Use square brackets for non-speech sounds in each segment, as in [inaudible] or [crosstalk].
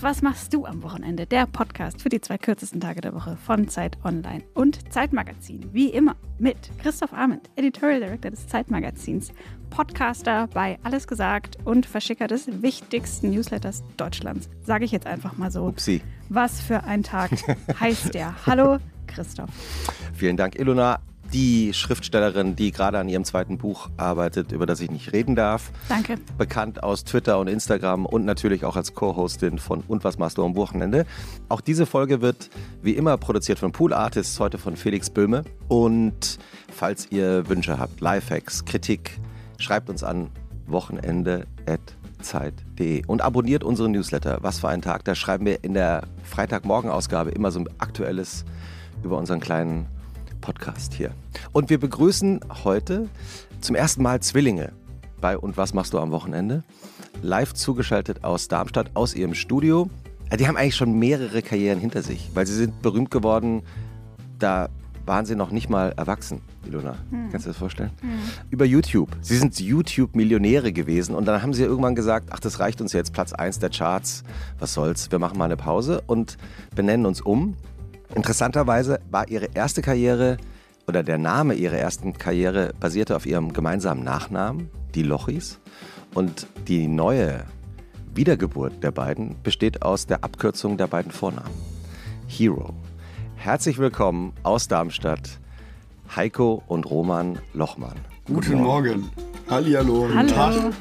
Und was machst du am Wochenende? Der Podcast für die zwei kürzesten Tage der Woche von Zeit Online und Zeitmagazin. Wie immer mit Christoph Arment, Editorial Director des Zeitmagazins, Podcaster bei Alles Gesagt und Verschicker des wichtigsten Newsletters Deutschlands. Sage ich jetzt einfach mal so. Upsi. Was für ein Tag [laughs] heißt der? Hallo, Christoph. Vielen Dank, Ilona die Schriftstellerin, die gerade an ihrem zweiten Buch arbeitet, über das ich nicht reden darf. Danke. Bekannt aus Twitter und Instagram und natürlich auch als Co-Hostin von Und was machst du am Wochenende. Auch diese Folge wird wie immer produziert von Pool Artists, heute von Felix Böhme. Und falls ihr Wünsche habt, Lifehacks, Kritik, schreibt uns an wochenende.zeit.de und abonniert unseren Newsletter. Was für ein Tag. Da schreiben wir in der Freitagmorgen-Ausgabe immer so ein aktuelles über unseren kleinen Podcast hier. Und wir begrüßen heute zum ersten Mal Zwillinge bei Und was machst du am Wochenende? Live zugeschaltet aus Darmstadt, aus ihrem Studio. Die haben eigentlich schon mehrere Karrieren hinter sich, weil sie sind berühmt geworden, da waren sie noch nicht mal erwachsen, Ilona. Hm. Kannst du dir das vorstellen? Hm. Über YouTube. Sie sind YouTube-Millionäre gewesen und dann haben sie irgendwann gesagt, ach, das reicht uns jetzt, Platz 1 der Charts, was soll's, wir machen mal eine Pause und benennen uns um Interessanterweise war ihre erste Karriere oder der Name ihrer ersten Karriere basierte auf ihrem gemeinsamen Nachnamen, die Lochis. Und die neue Wiedergeburt der beiden besteht aus der Abkürzung der beiden Vornamen. Hero. Herzlich willkommen aus Darmstadt, Heiko und Roman Lochmann. Guten, Guten Morgen. Morgen. Hallihallo. Hallo.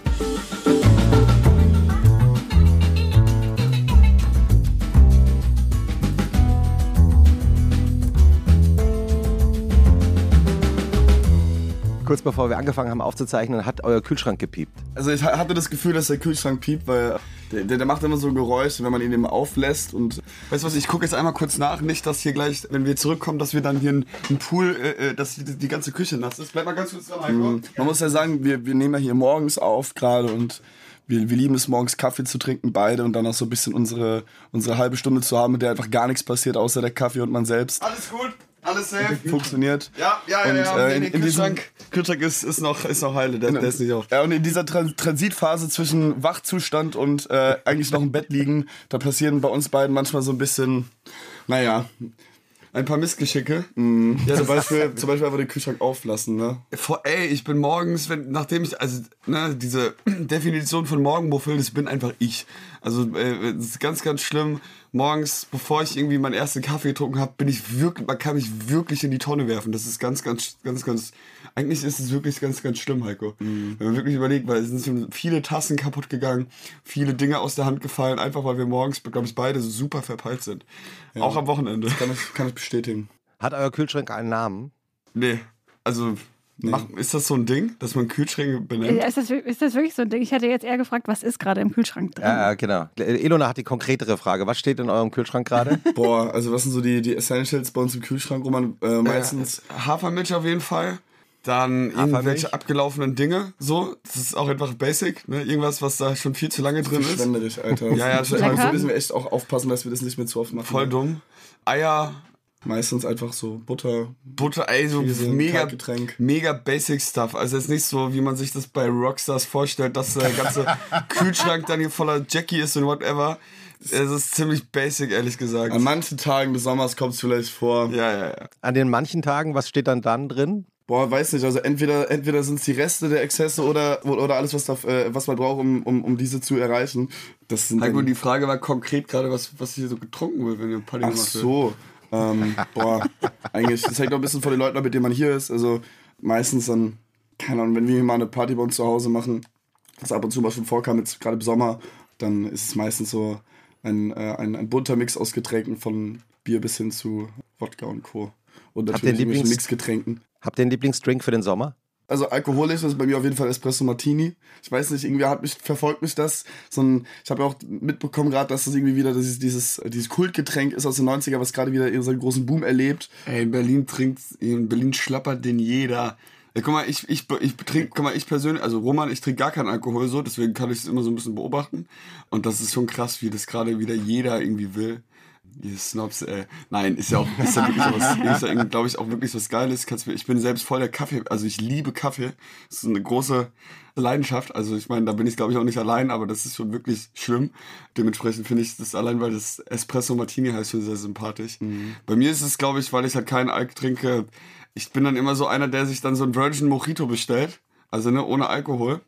Kurz bevor wir angefangen haben aufzuzeichnen, hat euer Kühlschrank gepiept. Also ich hatte das Gefühl, dass der Kühlschrank piept, weil der, der, der macht immer so Geräusche, wenn man ihn eben auflässt. Und weißt du was, ich gucke jetzt einmal kurz nach, nicht, dass hier gleich, wenn wir zurückkommen, dass wir dann hier einen Pool, äh, äh, dass die, die, ganze Küche nass ist. Bleib mal ganz kurz dran, Heiko. Mhm. Man muss ja sagen, wir, wir nehmen ja hier morgens auf gerade und wir, wir lieben es morgens Kaffee zu trinken, beide und dann auch so ein bisschen unsere, unsere halbe Stunde zu haben, mit der einfach gar nichts passiert, außer der Kaffee und man selbst. Alles gut. Alles safe. Funktioniert. Ja, ja, ja. Und, ja, äh, in, in Kühlschrank, Kühlschrank ist, ist, noch, ist noch heile, der, der ist nicht auf. Ja, und in dieser Tran Transitphase zwischen Wachzustand und äh, eigentlich noch im Bett liegen, da passieren bei uns beiden manchmal so ein bisschen, naja, ein paar Missgeschicke. Mm. Ja, zum Beispiel, [laughs] zum Beispiel einfach den Kühlschrank auflassen, ne? Vor, ey, ich bin morgens, wenn, nachdem ich, also, ne, diese [clears throat] Definition von Morgenmuffel, das bin einfach ich. Also, äh, das ist ganz, ganz schlimm morgens, bevor ich irgendwie meinen ersten Kaffee getrunken habe, bin ich wirklich, man kann mich wirklich in die Tonne werfen. Das ist ganz, ganz, ganz, ganz. Eigentlich ist es wirklich ganz, ganz schlimm, Heiko. Mhm. Wenn man wirklich überlegt, weil es sind viele Tassen kaputt gegangen, viele Dinge aus der Hand gefallen, einfach weil wir morgens, glaube ich, beide super verpeilt sind. Ja. Auch am Wochenende. Das kann ich, kann ich bestätigen. Hat euer Kühlschrank einen Namen? Nee. Also Nee. Mach, ist das so ein Ding, dass man Kühlschränke benennt? Ist das, ist das wirklich so ein Ding? Ich hätte jetzt eher gefragt, was ist gerade im Kühlschrank drin? Ja, genau. Elona hat die konkretere Frage. Was steht in eurem Kühlschrank gerade? [laughs] Boah, also was sind so die, die Essentials bei uns im Kühlschrank, wo man äh, meistens... Äh, Hafermilch auf jeden Fall. Dann irgendwelche abgelaufenen Dinge, so. Das ist auch einfach basic, ne? Irgendwas, was da schon viel zu lange drin ist. Verschwenderisch, Alter. ja, ja, total. So müssen wir echt auch aufpassen, dass wir das nicht mehr zu oft machen. Voll dumm. Eier, Meistens einfach so Butter. Butter, ey, so mega, mega basic Stuff. Also jetzt nicht so, wie man sich das bei Rockstars vorstellt, dass der ganze [laughs] Kühlschrank dann hier voller Jackie ist und whatever. Es ist ziemlich basic, ehrlich gesagt. An manchen Tagen des Sommers kommt es vielleicht vor. Ja, ja, ja. An den manchen Tagen, was steht dann dann drin? Boah, weiß nicht. Also entweder, entweder sind es die Reste der Exzesse oder, oder alles, was, da, äh, was man braucht, um, um, um diese zu erreichen. Das sind Heiko, die Frage war konkret gerade, was, was hier so getrunken wird, wenn ihr Party Ach so. Ähm, boah, eigentlich, das hängt auch ein bisschen von den Leuten ab, mit denen man hier ist. Also meistens dann, keine Ahnung, wenn wir mal eine Party bei uns zu Hause machen, was ab und zu mal schon vorkam, jetzt gerade im Sommer, dann ist es meistens so ein, äh, ein, ein bunter Mix aus Getränken von Bier bis hin zu Wodka und Co. Und natürlich Lieblings Mixgetränken. Habt ihr einen Lieblingsdrink für den Sommer? Also alkoholisch ist bei mir auf jeden Fall Espresso Martini. Ich weiß nicht, irgendwie hat mich verfolgt mich das. So ein, ich habe ja auch mitbekommen gerade, dass das irgendwie wieder dieses, dieses, dieses Kultgetränk ist aus den 90er, was gerade wieder so einen großen Boom erlebt. Ey, in Berlin trinkt, in Berlin schlappert den jeder. Ja, guck mal, ich, ich, ich trinke, guck mal, ich persönlich, also Roman, ich trinke gar keinen Alkohol so, deswegen kann ich es immer so ein bisschen beobachten. Und das ist schon krass, wie das gerade wieder jeder irgendwie will. Ihr Snobs, ey. Nein, ist ja auch, ist ja wirklich was, [laughs] ist ja, glaube ich, auch wirklich was Geiles. Kannst ich bin selbst voll der Kaffee, also ich liebe Kaffee. Das ist eine große Leidenschaft. Also ich meine, da bin ich, glaube ich, auch nicht allein, aber das ist schon wirklich schlimm. Dementsprechend finde ich das allein, weil das Espresso Martini heißt, schon sehr sympathisch. Mhm. Bei mir ist es, glaube ich, weil ich halt keinen Alk trinke. Ich bin dann immer so einer, der sich dann so ein Virgin Mojito bestellt. Also ne, ohne Alkohol.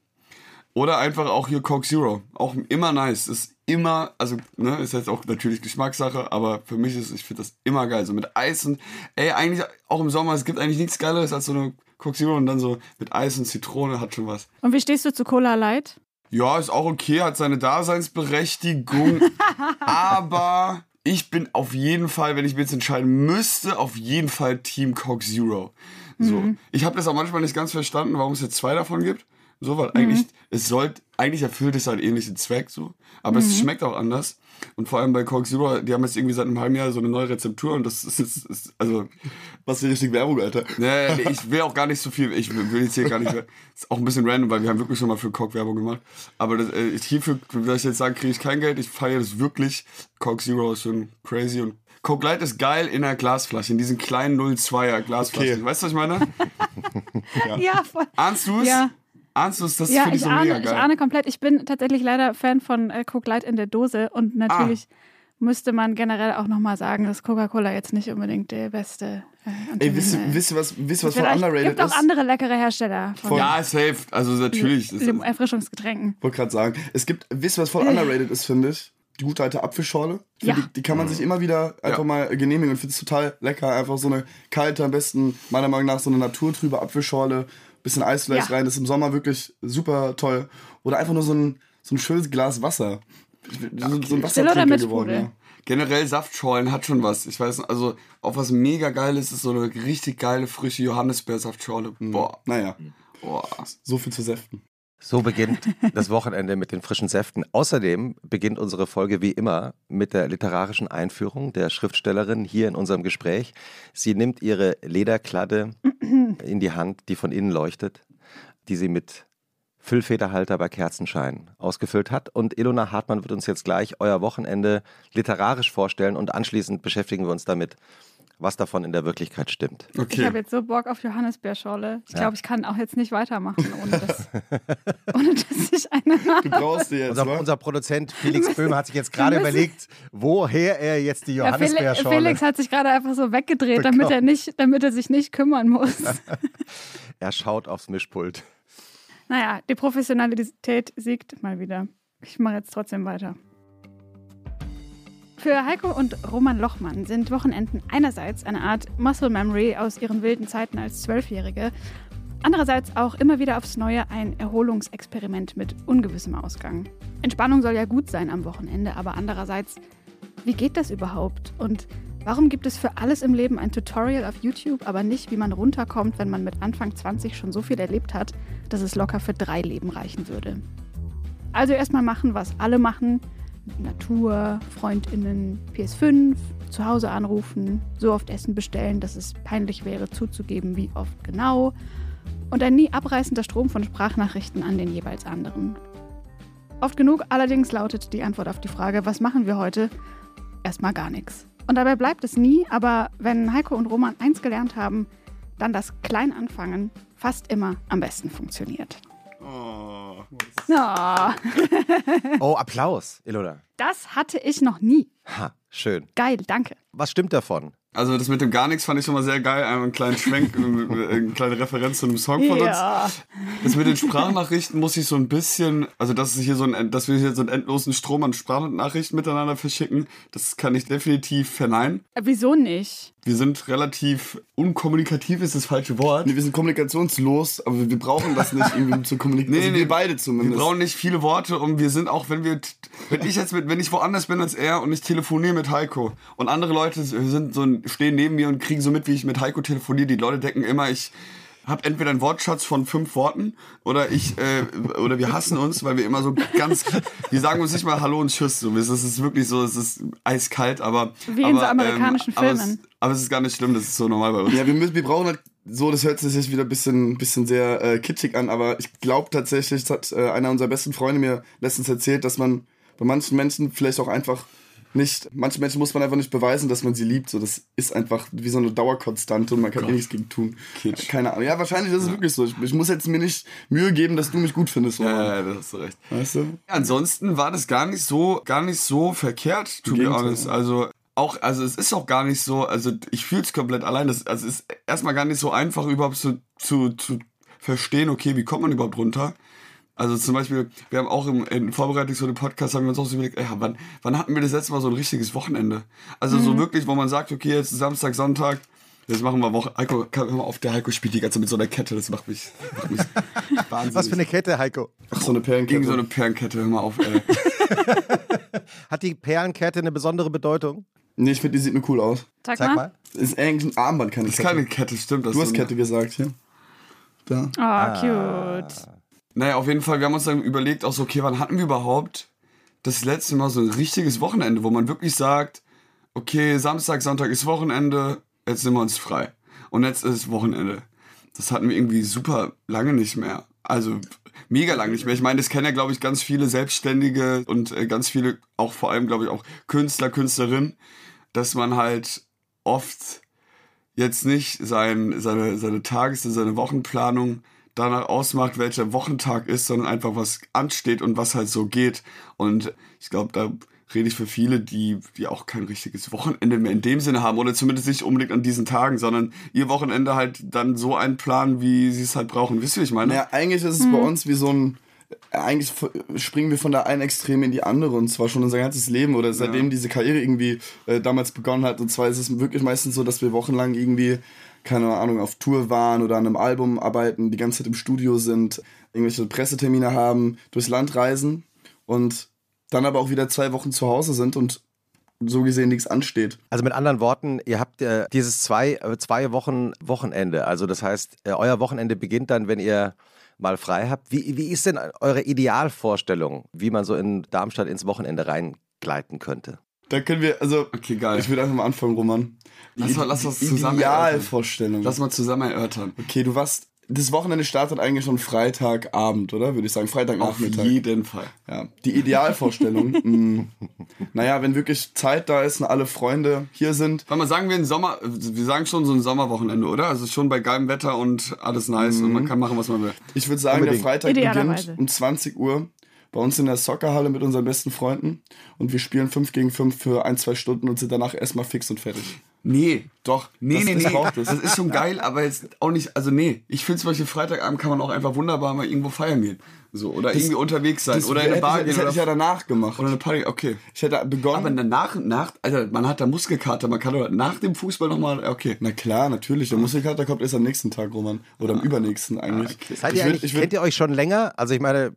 Oder einfach auch hier Coke Zero. Auch immer nice. Ist immer, also, ne, ist jetzt auch natürlich Geschmackssache, aber für mich ist, ich finde das immer geil. So mit Eis und, ey, eigentlich auch im Sommer, es gibt eigentlich nichts Geileres als so eine Coke Zero und dann so mit Eis und Zitrone hat schon was. Und wie stehst du zu Cola Light? Ja, ist auch okay, hat seine Daseinsberechtigung, [laughs] aber ich bin auf jeden Fall, wenn ich mir jetzt entscheiden müsste, auf jeden Fall Team Coke Zero. So. Mhm. Ich habe das auch manchmal nicht ganz verstanden, warum es jetzt zwei davon gibt. So, weil mhm. eigentlich, es sollte, eigentlich erfüllt es einen ähnlichen Zweck so. Aber mhm. es schmeckt auch anders. Und vor allem bei Coke Zero, die haben jetzt irgendwie seit einem halben Jahr so eine neue Rezeptur und das ist, ist, ist also. Was für richtig Werbung, Alter. Nee, nee, ich will auch gar nicht so viel, ich will jetzt hier gar nicht, ist auch ein bisschen random, weil wir haben wirklich schon mal für Coke Werbung gemacht. Aber das, äh, hierfür, wenn ich jetzt sage, kriege ich kein Geld, ich feiere das wirklich. Coke Zero ist schon crazy und Coke Light ist geil in einer Glasflasche, in diesen kleinen 02er Glasflaschen. Okay. Weißt du, was ich meine? [laughs] ja. ja, voll. Ahnst du es? Ja. Ahnst du es? Das ja, finde ich, ich so ahne, mega geil. Ich ahne komplett. Ich bin tatsächlich leider Fan von äh, Coke Light in der Dose und natürlich ah. müsste man generell auch nochmal sagen, dass Coca-Cola jetzt nicht unbedingt der beste. Äh, Ey, wisst, wisst ihr was, wisst was voll underrated gibt ist? gibt auch andere leckere Hersteller. Von ja, safe. Also natürlich. Erfrischungsgetränken. Wollte gerade sagen. Es gibt, wisst ihr was voll underrated ist, finde ich? Die gute alte Apfelschorle. Ja. Die, die, kann man sich immer wieder einfach ja. mal genehmigen und finde es total lecker. Einfach so eine kalte, am besten meiner Meinung nach so eine naturtrübe Apfelschorle bisschen Eisfleisch ja. rein. Das ist im Sommer wirklich super toll. Oder einfach nur so ein, so ein schönes Glas Wasser. So, okay. so ein Wassertrinker geworden, ja. Generell Saftschorlen hat schon was. Ich weiß, also auch was mega geiles ist so eine richtig geile frische Johannisbeersaftschorle. Mhm. Boah. Naja. Boah. So viel zu säften. So beginnt das Wochenende mit den frischen Säften. Außerdem beginnt unsere Folge wie immer mit der literarischen Einführung der Schriftstellerin hier in unserem Gespräch. Sie nimmt ihre Lederkladde in die Hand, die von innen leuchtet, die sie mit Füllfederhalter bei Kerzenschein ausgefüllt hat. Und Ilona Hartmann wird uns jetzt gleich euer Wochenende literarisch vorstellen und anschließend beschäftigen wir uns damit, was davon in der Wirklichkeit stimmt. Okay. Ich habe jetzt so Bock auf Johannisbeerschorle. Ich ja. glaube, ich kann auch jetzt nicht weitermachen, ohne dass, [laughs] ohne dass ich eine habe. Du brauchst sie jetzt, unser, unser Produzent Felix Böhm hat sich jetzt gerade überlegt, woher er jetzt die Johannisbeerschorle... Ja, Felix hat sich gerade einfach so weggedreht, damit er, nicht, damit er sich nicht kümmern muss. [laughs] er schaut aufs Mischpult. Naja, die Professionalität siegt mal wieder. Ich mache jetzt trotzdem weiter. Für Heiko und Roman Lochmann sind Wochenenden einerseits eine Art Muscle Memory aus ihren wilden Zeiten als Zwölfjährige, andererseits auch immer wieder aufs Neue ein Erholungsexperiment mit ungewissem Ausgang. Entspannung soll ja gut sein am Wochenende, aber andererseits, wie geht das überhaupt? Und warum gibt es für alles im Leben ein Tutorial auf YouTube, aber nicht, wie man runterkommt, wenn man mit Anfang 20 schon so viel erlebt hat, dass es locker für drei Leben reichen würde? Also erstmal machen, was alle machen, Natur, Freundinnen, PS5, zu Hause anrufen, so oft Essen bestellen, dass es peinlich wäre zuzugeben, wie oft genau. Und ein nie abreißender Strom von Sprachnachrichten an den jeweils anderen. Oft genug allerdings lautet die Antwort auf die Frage, was machen wir heute? Erstmal gar nichts. Und dabei bleibt es nie, aber wenn Heiko und Roman eins gelernt haben, dann das Kleinanfangen fast immer am besten funktioniert. Oh. Oh. oh, [laughs] Applaus, Ilona. Das hatte ich noch nie. Ha, schön. Geil, danke. Was stimmt davon? Also das mit dem gar nichts fand ich schon mal sehr geil. Einmal einen kleinen Schwenk, [laughs] eine kleine Referenz zu einem Song von ja. uns. Das mit den Sprachnachrichten muss ich so ein bisschen, also dass, es hier so ein, dass wir hier so einen endlosen Strom an Sprachnachrichten miteinander verschicken, das kann ich definitiv verneinen. Äh, wieso nicht? Wir sind relativ unkommunikativ, ist das falsche Wort. Nee, wir sind kommunikationslos, aber wir brauchen das nicht, um zu kommunizieren. Nee, also nee, wir beide zumindest. Wir brauchen nicht viele Worte und wir sind auch, wenn wir, wenn ich jetzt mit, wenn ich woanders bin als er und ich telefoniere mit Heiko und andere Leute sind so, stehen neben mir und kriegen so mit, wie ich mit Heiko telefoniere. Die Leute denken immer, ich habe entweder einen Wortschatz von fünf Worten oder ich äh, oder wir hassen uns, weil wir immer so ganz, wir sagen uns nicht mal Hallo und Tschüss. So, es ist wirklich so, es ist eiskalt, aber wie in so amerikanischen ähm, Filmen. Aber es, aber es, ist gar nicht schlimm, das ist so normal bei uns. Ja, wir müssen, wir brauchen halt so, das hört sich jetzt wieder ein bisschen, bisschen sehr äh, kitschig an, aber ich glaube tatsächlich, das hat äh, einer unserer besten Freunde mir letztens erzählt, dass man bei manchen Menschen vielleicht auch einfach nicht, manche Menschen muss man einfach nicht beweisen, dass man sie liebt. So, das ist einfach wie so eine Dauerkonstante und man kann eh nichts gegen tun. Kitsch. Keine Ahnung. Ja, wahrscheinlich ist es wirklich so. Ich, ich muss jetzt mir nicht Mühe geben, dass du mich gut findest. Roman. Ja, ja, da hast du recht. Weißt du? Ja, ansonsten war das gar nicht so, gar nicht so verkehrt, to be Gegenteil. honest. Also auch, also es ist auch gar nicht so, also ich fühle es komplett allein. Das, also es ist erstmal gar nicht so einfach überhaupt zu, zu, zu verstehen, okay, wie kommt man überhaupt runter? Also zum Beispiel, wir haben auch im, in Vorbereitung für den Podcast, haben wir uns auch so überlegt, ey, wann, wann hatten wir das letzte Mal so ein richtiges Wochenende? Also so wirklich, wo man sagt, okay, jetzt ist Samstag, Sonntag, jetzt machen wir Woche. Heiko, kann- hör mal auf, der Heiko spielt die ganze Zeit mit so einer Kette, das macht mich, macht mich [laughs] wahnsinnig. Was für eine Kette, Heiko? Ach, so eine Perlenkette. Gegen so eine Perlenkette, hör mal auf, ey. [laughs] Hat die Perlenkette eine besondere Bedeutung? nee, ich finde, die sieht mir cool aus. Sag, Sag mal. mal. Ist eigentlich ein Armband, keine Das ist Kette. keine Kette, stimmt. Das du hast so eine- Kette gesagt, hier. Da. Oh, cute. Naja, auf jeden Fall, wir haben uns dann überlegt, auch so, okay, wann hatten wir überhaupt das letzte Mal so ein richtiges Wochenende, wo man wirklich sagt, okay, Samstag, Sonntag ist Wochenende, jetzt sind wir uns frei. Und jetzt ist Wochenende. Das hatten wir irgendwie super lange nicht mehr. Also mega lange nicht mehr. Ich meine, das kennen ja, glaube ich, ganz viele Selbstständige und äh, ganz viele, auch vor allem, glaube ich, auch Künstler, Künstlerinnen, dass man halt oft jetzt nicht sein, seine, seine Tages- und seine Wochenplanung danach ausmacht, welcher Wochentag ist, sondern einfach was ansteht und was halt so geht. Und ich glaube, da rede ich für viele, die, die auch kein richtiges Wochenende mehr in dem Sinne haben oder zumindest nicht unbedingt an diesen Tagen, sondern ihr Wochenende halt dann so einplanen, wie sie es halt brauchen. Wisst ihr, wie ich meine? Naja, eigentlich ist es bei uns wie so ein. Eigentlich springen wir von der einen Extrem in die andere und zwar schon unser ganzes Leben oder seitdem diese Karriere irgendwie äh, damals begonnen hat. Und zwar ist es wirklich meistens so, dass wir wochenlang irgendwie, keine Ahnung, auf Tour waren oder an einem Album arbeiten, die ganze Zeit im Studio sind, irgendwelche Pressetermine haben, durchs Land reisen und dann aber auch wieder zwei Wochen zu Hause sind und so gesehen nichts ansteht. Also mit anderen Worten, ihr habt äh, dieses zwei, äh, zwei Wochen Wochenende. Also das heißt, äh, euer Wochenende beginnt dann, wenn ihr mal frei habt. Wie, wie ist denn eure Idealvorstellung, wie man so in Darmstadt ins Wochenende reingleiten könnte? Da können wir, also, Okay, geil. ich würde einfach mal anfangen, Roman. Lass mal- lass uns Die zusammen erörtern. Idealvorstellung. Lass mal zusammen erörtern. Okay, du warst. Das Wochenende startet eigentlich schon Freitagabend, oder? Würde ich sagen. Auf Freitagnachmittag. jeden Fall. Ja. Die Idealvorstellung. [laughs] mh, naja, wenn wirklich Zeit da ist und alle Freunde hier sind. Warte mal, sagen wir ein Sommer, wir sagen schon so ein Sommerwochenende, oder? Also schon bei geilem Wetter und alles nice und man kann machen, was man will. Ich würde sagen, Unbedingt. der Freitag beginnt um 20 Uhr bei uns in der Soccerhalle mit unseren besten Freunden. Und wir spielen 5 gegen 5 für ein, zwei Stunden und sind danach erstmal fix und fertig. Nee. Doch, Nee, das, nee, das nee. es. Das ist schon geil, aber jetzt auch nicht, also nee. Ich finde zum Beispiel Freitagabend kann man auch einfach wunderbar mal irgendwo feiern gehen. So, oder irgendwie unterwegs sein. Das oder in eine hätte Bar ich, gehen. das hätte ich ja danach gemacht. oder eine Party, okay. Ich hätte begonnen. Aber danach, nach, also man hat da Muskelkater, man kann doch nach dem Fußball nochmal, okay. Na klar, natürlich. Der Muskelkater kommt erst am nächsten Tag, Roman. Oder am übernächsten eigentlich. Seid Ich ihr würd- eigentlich, ich würd- kennt ihr euch schon länger? Also ich meine,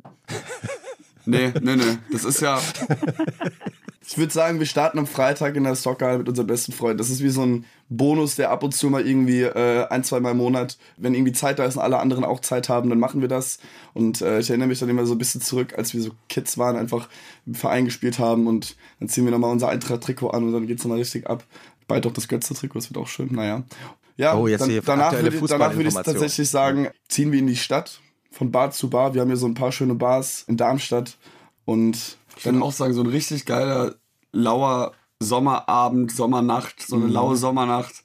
Nee, nee, nee. Das ist ja, [laughs] Ich würde sagen, wir starten am Freitag in der Soccer mit unserem besten Freund. Das ist wie so ein Bonus, der ab und zu mal irgendwie äh, ein, zwei Mal im Monat, wenn irgendwie Zeit da ist und alle anderen auch Zeit haben, dann machen wir das. Und äh, ich erinnere mich dann immer so ein bisschen zurück, als wir so Kids waren, einfach im Verein gespielt haben und dann ziehen wir nochmal unser Eintracht-Trikot an und dann geht's nochmal richtig ab. Bald auch das Götze-Trikot, das wird auch schön, naja. Ja, Oh, jetzt dann, hier danach würde ich, danach würde ich tatsächlich sagen, ziehen wir in die Stadt, von Bar zu Bar. Wir haben hier so ein paar schöne Bars in Darmstadt und ich würde auch sagen, so ein richtig geiler, lauer Sommerabend, Sommernacht, so eine laue Sommernacht.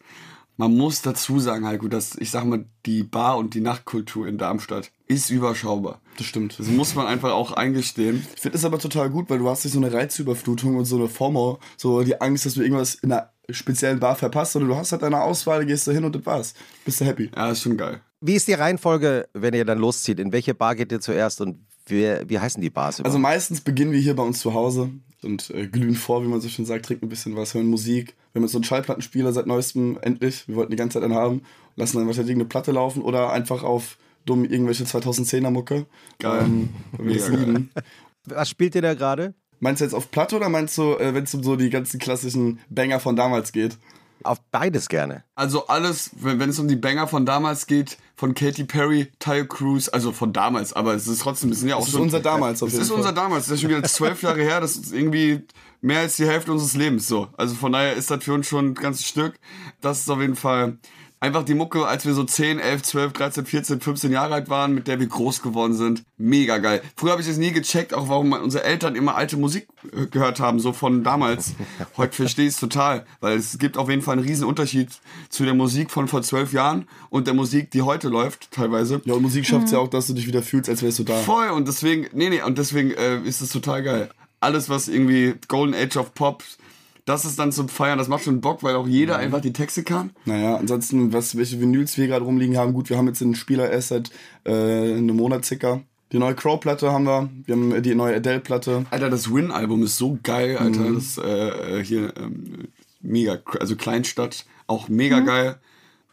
Man muss dazu sagen, Heiko, dass, ich sag mal, die Bar- und die Nachtkultur in Darmstadt ist überschaubar. das stimmt. Das muss man einfach auch eingestehen. Ich finde das aber total gut, weil du hast nicht so eine Reizüberflutung und so eine FOMO, so die Angst, dass du irgendwas in einer speziellen Bar verpasst, sondern du hast halt deine Auswahl, gehst da hin und das war's. Bist du happy. Ja, ist schon geil. Wie ist die Reihenfolge, wenn ihr dann loszieht? In welche Bar geht ihr zuerst und wer, wie heißen die Bars Also überhaupt? meistens beginnen wir hier bei uns zu Hause und äh, glühen vor, wie man so schön sagt, trinken ein bisschen was, hören Musik. Wir haben jetzt so einen Schallplattenspieler seit neuestem, endlich. Wir wollten die ganze Zeit einen haben. Lassen dann wahrscheinlich irgendeine Platte laufen oder einfach auf dumm irgendwelche 2010er Mucke. Geil. Ähm, geil. [laughs] Was spielt ihr da gerade? Meinst du jetzt auf Platte oder meinst du, äh, wenn es um so die ganzen klassischen Banger von damals geht? Auf beides gerne. Also alles, wenn, wenn es um die Banger von damals geht, von Katy Perry, Tayo Cruz, also von damals, aber es ist trotzdem, es sind ja auch Das ist schon, unser damals auf Es jeden ist Fall. unser damals, das ist schon wieder zwölf Jahre her, das ist irgendwie mehr als die Hälfte unseres Lebens so. Also von daher ist das für uns schon ein ganzes Stück. Das ist auf jeden Fall Einfach die Mucke, als wir so 10, 11, 12, 13, 14, 15 Jahre alt waren, mit der wir groß geworden sind. Mega geil. Früher habe ich es nie gecheckt, auch warum unsere Eltern immer alte Musik äh, gehört haben, so von damals. [laughs] Heute verstehe ich es total, weil es gibt auf jeden Fall einen riesen Unterschied zu der Musik von vor zwölf Jahren und der Musik, die heute läuft, teilweise. Ja, und Musik schafft es ja auch, dass du dich wieder fühlst, als wärst du da. Voll, und deswegen, nee, nee, und deswegen äh, ist es total geil. Alles, was irgendwie Golden Age of Pop, das ist dann zum Feiern, das macht schon Bock, weil auch jeder Mhm. einfach die Texte kann. Naja, ansonsten, was, welche Vinyls wir gerade rumliegen haben, gut, wir haben jetzt einen Spieler erst seit äh, einem Monat circa. Die neue Crow-Platte haben wir, wir haben die neue Adele-Platte. Alter, das Win-Album ist so geil, Alter. Das äh, hier ähm, mega, also Kleinstadt, auch mega geil.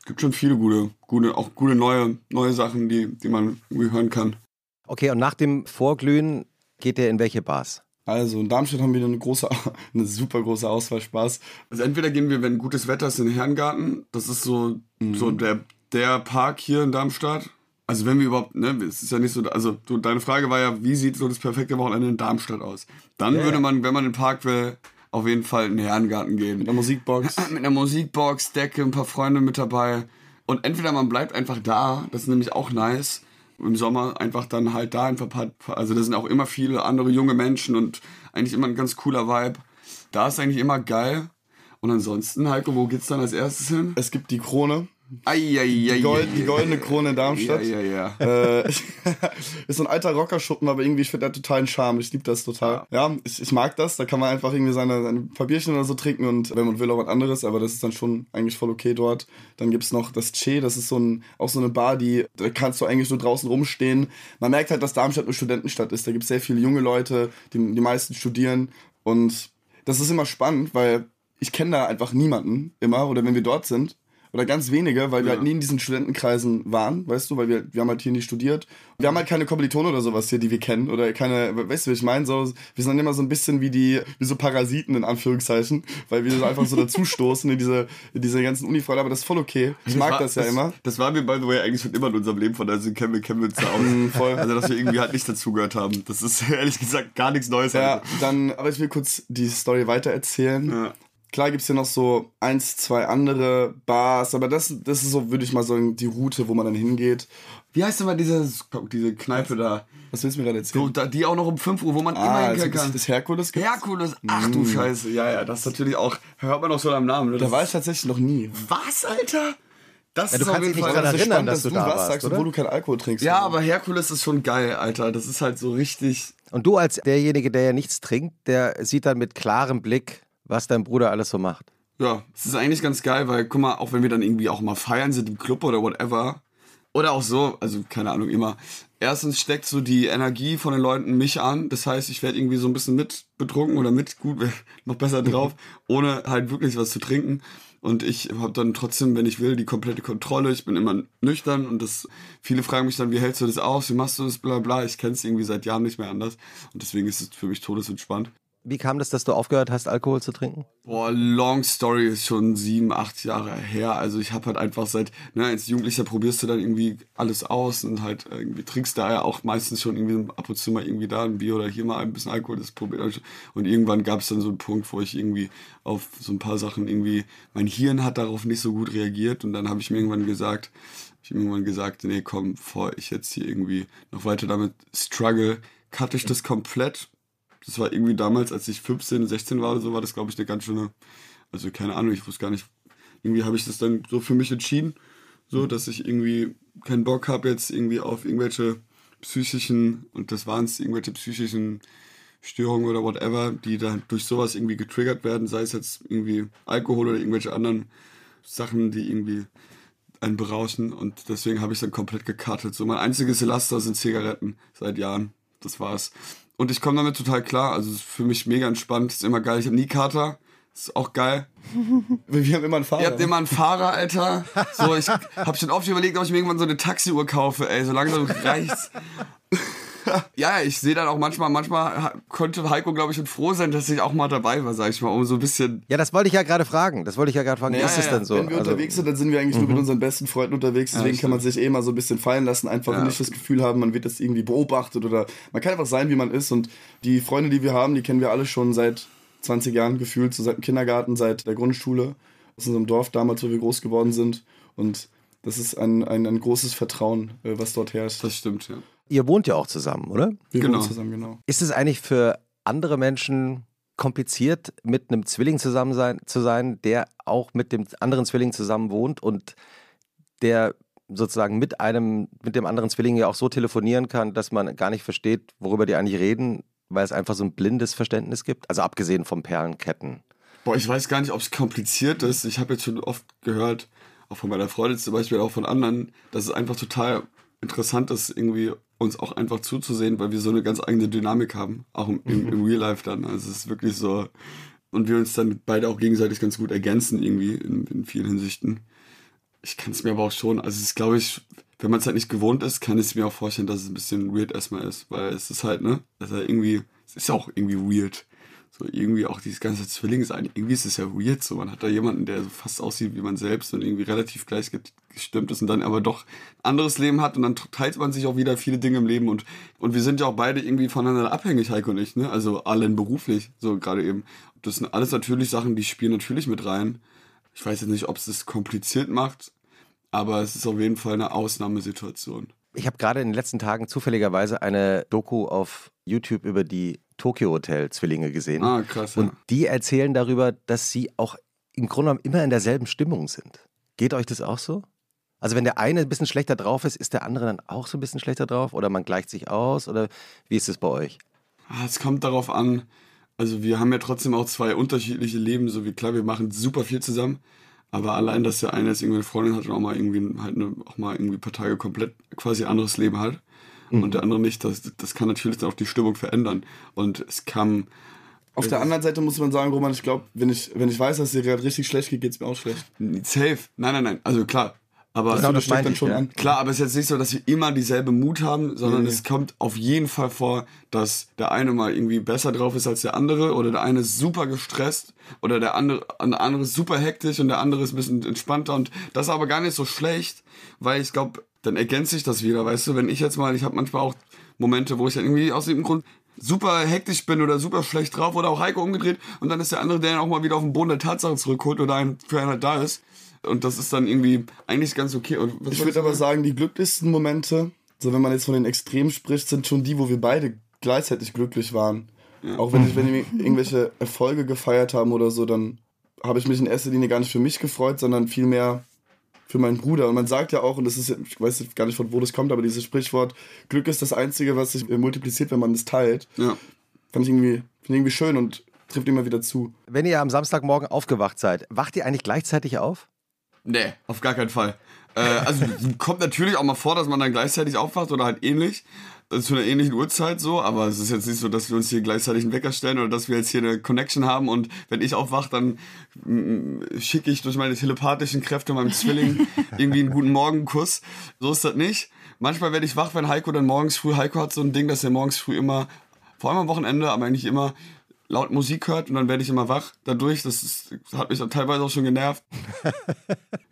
Gibt schon viele gute, gute, auch gute neue, neue Sachen, die, die man irgendwie hören kann. Okay, und nach dem Vorglühen geht ihr in welche Bars? Also in Darmstadt haben wir eine große, [laughs] eine super große Auswahl Spaß. Also entweder gehen wir, wenn gutes Wetter ist, in den Herrengarten. Das ist so, so der, der Park hier in Darmstadt. Also wenn wir überhaupt, ne, es ist ja nicht so, also du, deine Frage war ja, wie sieht so das perfekte Wochenende in Darmstadt aus? Dann würde man, wenn man in den Park will, auf jeden Fall in den Herrengarten gehen. Mit einer Musikbox. [laughs] mit einer Musikbox, Decke, ein paar Freunde mit dabei. Und entweder man bleibt einfach da, das ist nämlich auch nice. Im Sommer einfach dann halt da ein paar, also da sind auch immer viele andere junge Menschen und eigentlich immer ein ganz cooler Vibe. Da ist eigentlich immer geil. Und ansonsten, Heiko, wo geht's dann als erstes hin? Es gibt die Krone. Eieiei. Die, Gold, die goldene Krone in Darmstadt. Ja, ja, ja. Äh, [laughs] ist so ein alter Rockerschuppen, aber irgendwie, ich finde der totalen Charme. Ich liebe das total. Ja, ich, ich mag das. Da kann man einfach irgendwie seine, seine paar Bierchen oder so trinken und wenn man will auch was anderes, aber das ist dann schon eigentlich voll okay dort. Dann gibt's noch das Che, das ist so ein, auch so eine Bar, die, da kannst du eigentlich so draußen rumstehen. Man merkt halt, dass Darmstadt eine Studentenstadt ist. Da gibt's sehr viele junge Leute, die, die meisten studieren und das ist immer spannend, weil ich kenne da einfach niemanden immer oder wenn wir dort sind oder ganz wenige, weil wir halt nie in diesen Studentenkreisen waren, weißt du, weil wir, wir haben halt hier nie studiert. Wir haben halt keine Kommilitonen oder sowas hier, die wir kennen oder keine, weißt du, ich meine? So, wir sind dann immer so ein bisschen wie die, wie so Parasiten in Anführungszeichen, weil wir so einfach so dazustoßen in diese, in diese ganzen Unifreunde, aber das ist voll okay. Ich mag war- das ja immer. Das war mir, by the way, eigentlich schon immer in unserem Leben, von daher kennen wir, kennen wir uns ja aus. voll. Also, dass wir irgendwie halt nicht dazugehört haben. Das ist [laughs] ehrlich gesagt gar nichts Neues. Ja, Alter. dann, aber ich will kurz die Story weiter erzählen. Ja. Klar gibt's hier noch so eins, zwei andere Bars, aber das, das ist so, würde ich mal sagen, die Route, wo man dann hingeht. Wie heißt denn mal diese, diese Kneipe da? Was willst du mir gerade erzählen? So? Die auch noch um 5 Uhr, wo man ah, immer also hingehen das, kann. das Herkules gibt's? Herkules, ach du Scheiße. Ja, ja, das ist natürlich auch, hört man auch schon am Namen. Ne? Da war ich tatsächlich noch nie. Was, Alter? Das Ja, du ist auf kannst jeden dich Fall. nicht ist erinnern, spannend, dass du da was warst, sagst, oder? obwohl du keinen Alkohol trinkst. Ja, aber Herkules ist schon geil, Alter. Das ist halt so richtig. Und du als derjenige, der ja nichts trinkt, der sieht dann mit klarem Blick, was dein Bruder alles so macht. Ja, es ist eigentlich ganz geil, weil, guck mal, auch wenn wir dann irgendwie auch mal feiern sind im Club oder whatever, oder auch so, also keine Ahnung, immer. Erstens steckt so die Energie von den Leuten mich an. Das heißt, ich werde irgendwie so ein bisschen mit betrunken oder mit gut, [laughs] noch besser drauf, [laughs] ohne halt wirklich was zu trinken. Und ich habe dann trotzdem, wenn ich will, die komplette Kontrolle. Ich bin immer nüchtern und das, viele fragen mich dann, wie hältst du das aus? Wie machst du das? Bla bla. Ich kenne es irgendwie seit Jahren nicht mehr anders. Und deswegen ist es für mich todesentspannt. Wie kam das, dass du aufgehört hast, Alkohol zu trinken? Boah, Long Story ist schon sieben, acht Jahre her. Also ich habe halt einfach seit, ne, als Jugendlicher probierst du dann irgendwie alles aus und halt irgendwie trinkst da ja auch meistens schon irgendwie ab und zu mal irgendwie da ein Bier oder hier mal ein bisschen Alkohol, das probiert. Und irgendwann gab es dann so einen Punkt, wo ich irgendwie auf so ein paar Sachen irgendwie, mein Hirn hat darauf nicht so gut reagiert und dann habe ich mir irgendwann gesagt, ich mir irgendwann gesagt, nee, komm, bevor ich jetzt hier irgendwie noch weiter damit struggle, cutte ich das komplett das war irgendwie damals, als ich 15, 16 war oder so, war das, glaube ich, eine ganz schöne, also keine Ahnung, ich wusste gar nicht, irgendwie habe ich das dann so für mich entschieden, so, dass ich irgendwie keinen Bock habe jetzt irgendwie auf irgendwelche psychischen, und das waren es, irgendwelche psychischen Störungen oder whatever, die dann durch sowas irgendwie getriggert werden, sei es jetzt irgendwie Alkohol oder irgendwelche anderen Sachen, die irgendwie einen berauschen und deswegen habe ich dann komplett gekartet. So mein einziges Laster sind Zigaretten seit Jahren. Das war's. Und ich komme damit total klar. Also es ist für mich mega entspannt. Ist immer geil. Ich habe nie Kater. Ist auch geil. [laughs] Wir haben immer einen Fahrer. Ihr habt immer einen Fahrer, Alter. So, ich habe schon oft überlegt, ob ich mir irgendwann so eine Taxiuhr kaufe, ey. So langsam reicht's. [laughs] ja, ich sehe dann auch manchmal, manchmal konnte Heiko, glaube ich, schon froh sein, dass ich auch mal dabei war, sag ich mal, um so ein bisschen. Ja, das wollte ich ja gerade fragen. Das wollte ich ja gerade fragen. Ja, ist es ja, denn so? Wenn wir Also, unterwegs sind, dann sind wir eigentlich nur mit unseren besten Freunden unterwegs. Deswegen kann man sich eh mal so ein bisschen fallen lassen, einfach nicht das Gefühl haben, man wird jetzt irgendwie beobachtet oder man kann einfach sein, wie man ist. Und die Freunde, die wir haben, die kennen wir alle schon seit 20 Jahren gefühlt, so seit dem Kindergarten, seit der Grundschule. aus unserem Dorf damals, wo wir groß geworden sind. Und das ist ein, ein, ein großes Vertrauen, äh, was dort herrscht. Das stimmt, ja. Ihr wohnt ja auch zusammen, oder? Wir Genau. wohnen zusammen, genau. Ist es eigentlich für andere Menschen kompliziert, mit einem Zwilling zusammen sein, zu sein, der auch mit dem anderen Zwilling zusammen wohnt und der sozusagen mit einem, mit dem anderen Zwilling ja auch so telefonieren kann, dass man gar nicht versteht, worüber die eigentlich reden, weil es einfach so ein blindes Verständnis gibt? Also abgesehen vom Perlenketten. Boah, ich weiß gar nicht, ob es kompliziert ist. Ich habe jetzt schon oft gehört, auch von meiner Freundin zum Beispiel, auch von anderen, dass es einfach total interessant ist, irgendwie uns auch einfach zuzusehen, weil wir so eine ganz eigene Dynamik haben, auch im, im, im Real Life dann. Also es ist wirklich so, und wir uns dann beide auch gegenseitig ganz gut ergänzen irgendwie in, in vielen Hinsichten. Ich kann es mir aber auch schon, also es ist glaube ich, wenn man es halt nicht gewohnt ist, kann ich es mir auch vorstellen, dass es ein bisschen weird erstmal ist, weil es ist halt, ne, also irgendwie, es ist ja auch irgendwie weird. So irgendwie auch dieses ganze Zwillingssein, irgendwie ist es ja weird so. Man hat da jemanden, der so fast aussieht wie man selbst und irgendwie relativ gleich ge- gestimmt ist und dann aber doch ein anderes Leben hat und dann teilt man sich auch wieder viele Dinge im Leben und, und wir sind ja auch beide irgendwie voneinander abhängig, Heiko und ich, ne? Also allen beruflich, so gerade eben. Das sind alles natürlich Sachen, die spielen natürlich mit rein. Ich weiß jetzt nicht, ob es das kompliziert macht, aber es ist auf jeden Fall eine Ausnahmesituation. Ich habe gerade in den letzten Tagen zufälligerweise eine Doku auf YouTube über die Tokyo Hotel Zwillinge gesehen. Ah, krass. Ja. Und die erzählen darüber, dass sie auch im Grunde genommen immer in derselben Stimmung sind. Geht euch das auch so? Also wenn der eine ein bisschen schlechter drauf ist, ist der andere dann auch so ein bisschen schlechter drauf? Oder man gleicht sich aus? Oder wie ist es bei euch? Ah, Es kommt darauf an, also wir haben ja trotzdem auch zwei unterschiedliche Leben, so wie klar, wir machen super viel zusammen, aber allein, dass der eine jetzt irgendwie eine Freundin hat und auch mal irgendwie halt eine, auch mal irgendwie ein paar Tage komplett quasi anderes Leben hat und der andere nicht, das, das kann natürlich dann auch die Stimmung verändern und es kam, Auf der anderen Seite muss man sagen, Roman, ich glaube, wenn ich, wenn ich weiß, dass es dir gerade richtig schlecht geht, geht es mir auch schlecht. safe, nein, nein, nein, also klar, aber Genau, das steckt meinte dann schon ja. an. Klar, aber es ist jetzt nicht so, dass wir immer dieselbe Mut haben, sondern Nee, nee. es kommt auf jeden Fall vor, dass der eine mal irgendwie besser drauf ist als der andere oder der eine ist super gestresst oder der andere, der andere ist super hektisch und der andere ist ein bisschen entspannter und das ist aber gar nicht so schlecht, weil ich glaube, dann ergänzt sich das wieder, weißt du, wenn ich jetzt mal, ich habe manchmal auch Momente, wo ich dann irgendwie aus dem Grund super hektisch bin oder super schlecht drauf oder auch Heiko umgedreht und dann ist der andere, der dann auch mal wieder auf den Boden der Tatsache zurückholt oder ein, für einen halt da ist. Und das ist dann irgendwie eigentlich ganz okay. Ich würde aber sagen? die glücklichsten Momente, so wenn man jetzt von den Extremen spricht, sind schon die, wo wir beide gleichzeitig glücklich waren. Auch wenn, ich, wenn wir irgendwelche Erfolge gefeiert haben oder so, dann habe ich mich in erster Linie gar nicht für mich gefreut, sondern vielmehr für meinen Bruder. Und man sagt ja auch, und das ist, ich weiß jetzt gar nicht, von wo das kommt, aber dieses Sprichwort, Glück ist das Einzige, was sich äh, multipliziert, wenn man es teilt. Ja. Fand ich irgendwie, finde ich irgendwie schön und trifft immer wieder zu. Wenn ihr am Samstagmorgen aufgewacht seid, wacht ihr eigentlich gleichzeitig auf? Nee, auf gar keinen Fall. Äh, also [laughs] kommt natürlich auch mal vor, dass man dann gleichzeitig aufwacht oder halt ähnlich. Zu einer ähnlichen Uhrzeit so, aber es ist jetzt nicht so, dass wir uns hier gleichzeitig einen Wecker stellen oder dass wir jetzt hier eine Connection haben und wenn ich aufwache, dann mm, schicke ich durch meine telepathischen Kräfte meinem Zwilling [laughs] irgendwie einen guten Morgenkuss. So ist das nicht. Manchmal werde ich wach, wenn Heiko dann morgens früh, Heiko hat so ein Ding, dass er morgens früh immer, vor allem am Wochenende, aber eigentlich immer laut Musik hört und dann werde ich immer wach dadurch. Das, ist, das hat mich dann teilweise auch schon genervt. [laughs]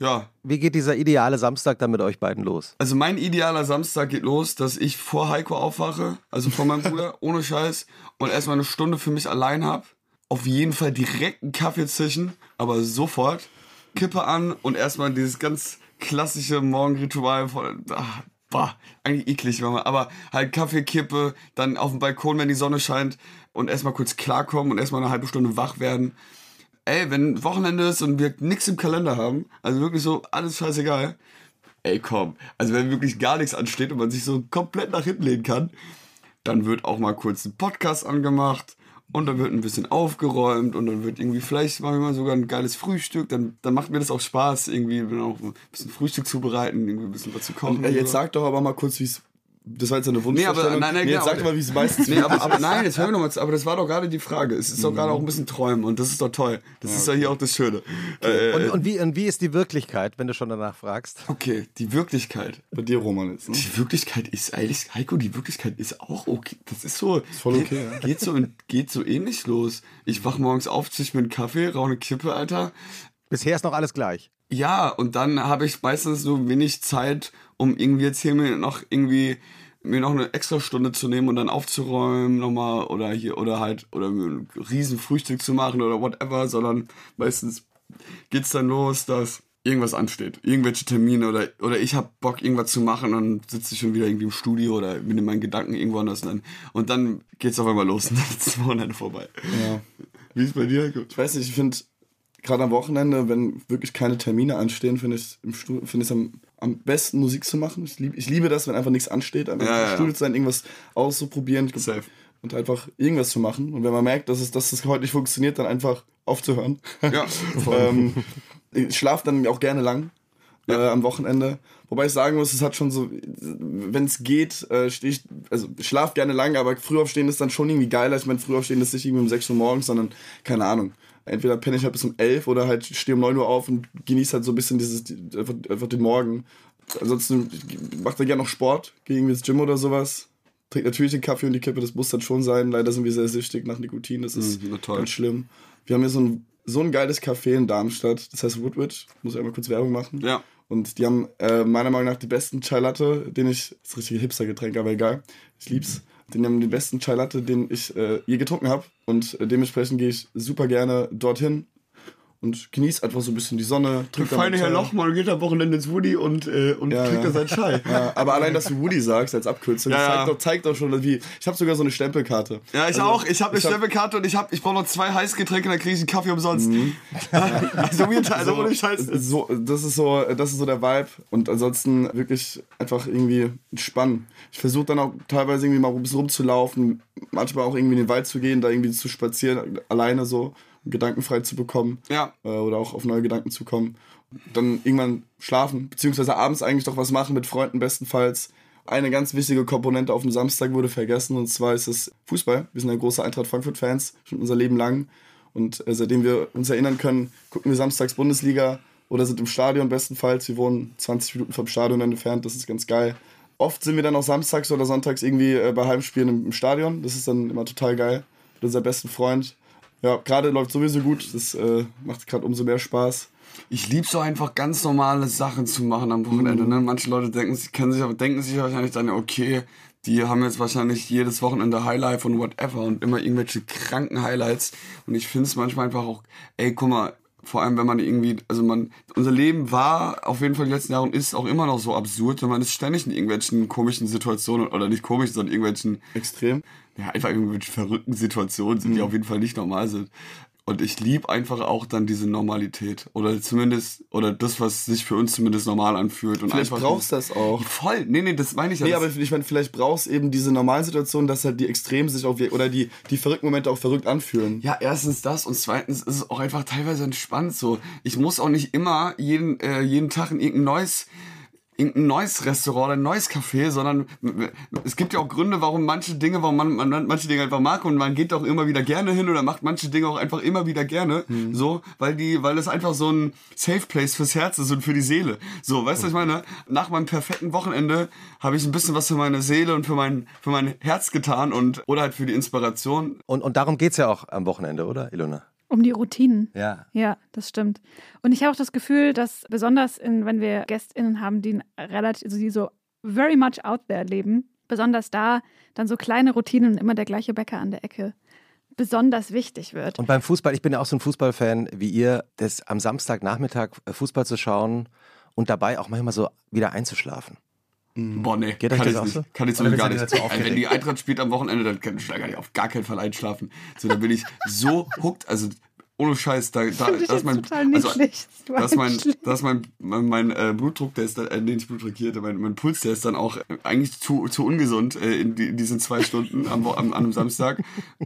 Ja, Wie geht dieser ideale Samstag dann mit euch beiden los? also mein idealer Samstag geht los, dass ich vor Heiko aufwache, also vor meinem Bruder, [laughs] ohne Scheiß, und erstmal eine Stunde für mich allein hab. Auf jeden Fall direkt einen Kaffee zischen, aber sofort. Kippe an und erstmal dieses ganz klassische Morgenritual von. Ach, boah, eigentlich eklig, aber halt Kaffee, Kippe, dann auf dem Balkon, wenn die Sonne scheint und erstmal kurz klarkommen und erstmal eine halbe Stunde wach werden. Ey, wenn Wochenende ist und wir nichts im Kalender haben, also wirklich so alles scheißegal, ey komm, also wenn wirklich gar nichts ansteht und man sich so komplett nach hinten lehnen kann, dann wird auch mal kurz ein Podcast angemacht und dann wird ein bisschen aufgeräumt und dann wird irgendwie vielleicht machen wir mal sogar ein geiles Frühstück, dann, dann macht mir das auch Spaß, irgendwie auch ein bisschen Frühstück zubereiten, irgendwie ein bisschen was zu kochen. Äh, und jetzt so. sag doch aber mal kurz, wie es. Das war jetzt eine Nee, Wunschvorstellung. aber- nein, nein, jetzt genau. sag doch mal, wie es meistens Nee, aber, aber nein, jetzt hör mir noch mal zu. Aber das war doch gerade die Frage. Es ist doch gerade auch ein bisschen Träumen und das ist doch toll. Das ist ja hier auch das Schöne. Äh, Und, und, wie, und wie ist die Wirklichkeit, wenn du schon danach fragst? okay, die Wirklichkeit. bei dir, Roman, jetzt. Ne? Die Wirklichkeit ist eigentlich, Heiko, die Wirklichkeit ist auch okay. Das ist so. voll okay, ja. Geht so, geht so ähnlich los. Ich wach morgens auf, zisch mir einen Kaffee, rauche eine Kippe, Alter. Bisher ist noch alles gleich. Ja, und dann habe ich meistens so wenig Zeit, um irgendwie jetzt hier mir noch irgendwie mir noch eine extra Stunde zu nehmen und dann aufzuräumen nochmal oder hier oder halt oder mir ein riesen Frühstück zu machen oder whatever, sondern meistens geht's dann los, dass irgendwas ansteht. Irgendwelche Termine oder, oder ich hab Bock, irgendwas zu machen und dann sitze ich schon wieder irgendwie im Studio oder bin in meinen Gedanken irgendwo anders. Und dann, und dann geht's auf einmal los und dann ist das Wochenende vorbei. Ja. Wie ist bei dir? Ich weiß nicht, ich finde gerade am Wochenende, wenn wirklich keine Termine anstehen, finde ich es am, am besten Musik zu machen. Ich, lieb, ich liebe das, wenn einfach nichts ansteht, einfach Ja, im ja. Studio zu sein, irgendwas auszuprobieren Safe. und einfach irgendwas zu machen. Und wenn man merkt, dass es, dass es heute nicht funktioniert, dann einfach aufzuhören. Ja. [laughs] ähm, ich schlafe dann auch gerne lang äh, am Wochenende. Wobei ich sagen muss, es hat schon so, wenn es geht, äh, stehe ich, also ich schlafe gerne lang, aber früh aufstehen ist dann schon irgendwie geiler. Ich meine, früh aufstehen ist nicht irgendwie um 6 Uhr morgens, sondern, keine Ahnung. Entweder penne ich halt bis um 11 oder halt stehe um 9 Uhr auf und genieße halt so ein bisschen dieses, einfach, einfach den Morgen. Ansonsten macht er gerne noch Sport, gehe irgendwie ins Gym oder sowas. Trinkt natürlich den Kaffee und die Kippe, das muss dann schon sein. Leider sind wir sehr süchtig nach Nikotin, das ist Mhm, na toll. ganz schlimm. Wir haben hier so ein, so ein geiles Café in Darmstadt, das heißt Woodward. Muss ich einmal kurz Werbung machen. Ja. Und die haben äh, meiner Meinung nach die besten Chai Latte, den ich, das ist ein richtiges Hipster-Getränk, aber egal, ich lieb's. Den haben den besten Chai Latte, den ich äh, je getrunken habe. Und äh, dementsprechend gehe ich super gerne dorthin und genieße einfach so ein bisschen die Sonne. Der trinke feine Herr. Lochmann geht am Wochenende ins Woody und, äh, und Ja, trinkt ja. da seinen Chai. [laughs] Ja, aber allein, dass du Woody sagst als Abkürzung, Ja, zeigt, doch, zeigt doch schon, wie. Ich habe sogar so eine Stempelkarte. Ja, ich Also, auch. Ich habe eine ich hab- Stempelkarte und ich, hab, ich brauche noch zwei Heißgetränke, dann kriege ich einen Kaffee umsonst. [laughs] also, weird, also ohne Scheiß. So, das ist so, das ist so der Vibe und ansonsten wirklich einfach irgendwie entspannen. Ich versuche dann auch teilweise irgendwie mal ein bisschen rumzulaufen, manchmal auch irgendwie in den Wald zu gehen, da irgendwie zu spazieren, alleine so, um gedankenfrei zu bekommen Ja. äh, oder auch auf neue Gedanken zu kommen. Dann irgendwann schlafen, beziehungsweise abends eigentlich doch was machen mit Freunden bestenfalls. Eine ganz wichtige Komponente auf dem Samstag wurde vergessen und zwar ist es Fußball. Wir sind ja große Eintracht Frankfurt-Fans, schon unser Leben lang. Und äh, seitdem wir uns erinnern können, gucken wir samstags Bundesliga oder sind im Stadion bestenfalls. Wir wohnen 20 Minuten vom Stadion entfernt, das ist ganz geil. Oft sind wir dann auch samstags oder sonntags irgendwie äh, bei Heimspielen im, im Stadion. Das ist dann immer total geil. Mit unserem besten Freund. Ja, gerade läuft sowieso gut. Das äh, macht gerade umso mehr Spaß. Ich lieb so einfach ganz normale Sachen zu machen am Wochenende. Ne? Manche Leute denken sich, kennen sich, aber denken sich wahrscheinlich dann, okay, die haben jetzt wahrscheinlich jedes Wochenende Highlight und whatever und immer irgendwelche kranken Highlights. Und ich finde es manchmal einfach auch, ey, guck mal, vor allem wenn man irgendwie, also man, unser Leben war auf jeden Fall die letzten Jahre und ist auch immer noch so absurd, und man ist ständig in irgendwelchen komischen Situationen oder nicht komisch, sondern irgendwelchen Extrem. Ja, einfach irgendwelche verrückten Situationen sind, die Mhm. auf jeden Fall nicht normal sind. Und ich lieb einfach auch dann diese Normalität. Oder zumindest, oder das, was sich für uns zumindest normal anfühlt. Und Vielleicht brauchst du das auch. Voll, nee, nee, das meine ich ja. Nee, aber ich meine, vielleicht brauchst du eben diese normalen Situationen, dass halt die Extremen sich auch, oder die, die verrückten Momente auch verrückt anfühlen. Ja, erstens das und zweitens ist es auch einfach teilweise entspannt so. Ich muss auch nicht immer jeden, äh, jeden Tag in irgendein neues irgendein neues Restaurant oder ein neues Café, sondern es gibt ja auch Gründe, warum manche Dinge, warum man, man manche Dinge einfach mag und man geht auch immer wieder gerne hin oder macht manche Dinge auch einfach immer wieder gerne, so, weil die, weil es einfach so ein Safe Place fürs Herz ist und für die Seele. So, weißt du, was ich meine? Nach meinem perfekten Wochenende habe ich ein bisschen was für meine Seele und für mein, für mein Herz getan und, oder halt für die Inspiration. Und, und darum geht es ja auch am Wochenende, oder, Ilona? Um die Routinen. Ja. Ja, das stimmt. Und ich habe auch das Gefühl, dass besonders in, wenn wir GästInnen haben, die relativ, also die so very much out there leben, besonders da dann so kleine Routinen und immer der gleiche Bäcker an der Ecke besonders wichtig wird. Und beim Fußball, ich bin ja auch so ein Fußballfan wie ihr, das am Samstagnachmittag äh, Fußball zu schauen und dabei auch manchmal so wieder einzuschlafen. Boah, nee, Geht kann das ich nicht. so? Kann ich so Oder gar nicht. wenn die Eintracht spielt am Wochenende, dann kann ich da gar nicht auf gar keinen Fall einschlafen. So, da bin ich so hooked, also ohne Scheiß, da, da Finde ich das ist mein, also, das ist mein, das ist mein, mein, mein äh, Blutdruck, der ist dann, äh, nee, nicht Blutdruck hier, mein, mein Puls, der ist dann auch äh, eigentlich zu, zu ungesund äh, in, die, in diesen zwei Stunden am, Wo- am, an einem Samstag,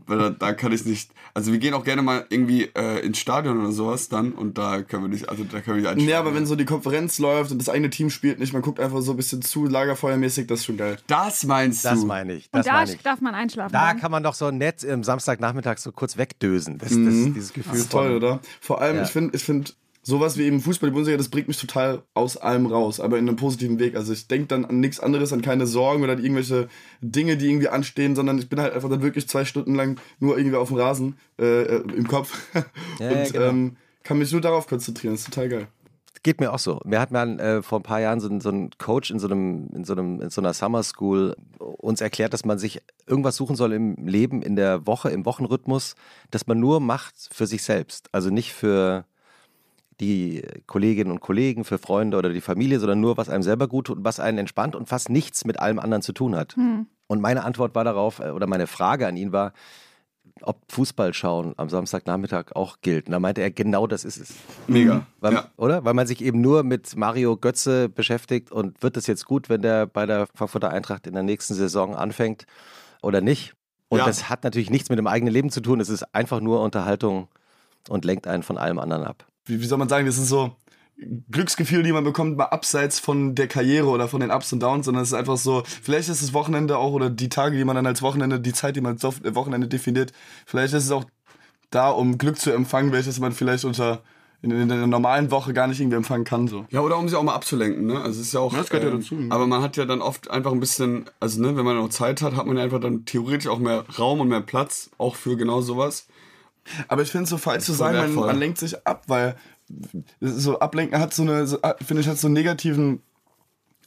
weil da, da kann ich nicht, also wir gehen auch gerne mal irgendwie äh, ins Stadion oder sowas dann und da können wir nicht, also da können wir nicht. Nee, aber wenn so die Konferenz läuft und das eigene Team spielt nicht, man guckt einfach so ein bisschen zu, lagerfeuermäßig, das ist schon geil. Das meinst Das du? meine ich. Und Das da meine ich. darf man einschlafen. Da dann. kann man doch so nett am Samstagnachmittag so kurz wegdösen. Das, das, dieses Gefühl Das ist toll, oder? Vor allem, Ja. ich finde, ich finde, sowas wie eben Fußball, die Bundesliga, das bringt mich total aus allem raus, aber in einem positiven Weg. Also ich denke dann an nichts anderes, an keine Sorgen oder irgendwelche Dinge, die irgendwie anstehen, sondern ich bin halt einfach dann wirklich zwei Stunden lang nur irgendwie auf dem Rasen äh, äh, im Kopf [laughs] Ja, und ja, genau. ähm, kann mich nur darauf konzentrieren. Das ist total geil. Geht mir auch so. Mir hat man äh, vor ein paar Jahren so, ein- so ein Coach in so, einem, in, so einem, in so einer Summer School uns erklärt, dass man sich irgendwas suchen soll im Leben, in der Woche, im Wochenrhythmus, das man nur macht für sich selbst. Also nicht für die Kolleginnen und Kollegen, für Freunde oder die Familie, sondern nur, was einem selber gut tut und was einen entspannt und fast nichts mit allem anderen zu tun hat. Hm. Und meine Antwort war darauf, äh, oder meine Frage an ihn war, ob Fußball schauen am Samstagnachmittag auch gilt. Und da meinte er, genau das ist es. Mega. Weil, ja. Oder? Weil man sich eben nur mit Mario Götze beschäftigt und wird es jetzt gut, wenn der bei der Frankfurter Eintracht in der nächsten Saison anfängt oder nicht? Und ja. das hat natürlich nichts mit dem eigenen Leben zu tun. Es ist einfach nur Unterhaltung und lenkt einen von allem anderen ab. Wie, wie soll man sagen, das ist so, Glücksgefühl, die man bekommt, mal abseits von der Karriere oder von den Ups und Downs, sondern es ist einfach so, vielleicht ist das Wochenende auch oder die Tage, die man dann als Wochenende, die Zeit, die man als Wochenende definiert, vielleicht ist es auch da, um Glück zu empfangen, welches man vielleicht unter in, in der normalen Woche gar nicht irgendwie empfangen kann. So. Ja, oder um sich auch mal abzulenken, ne? Also es ist ja auch. das gehört ähm, ja dazu. Aber man hat ja dann oft einfach ein bisschen, also ne, wenn man noch Zeit hat, hat man ja einfach dann theoretisch auch mehr Raum und mehr Platz, auch für genau sowas. Aber ich finde es so falsch zu sagen, man, man lenkt sich ab, weil so ablenken hat so eine, so, finde ich, hat so einen negativen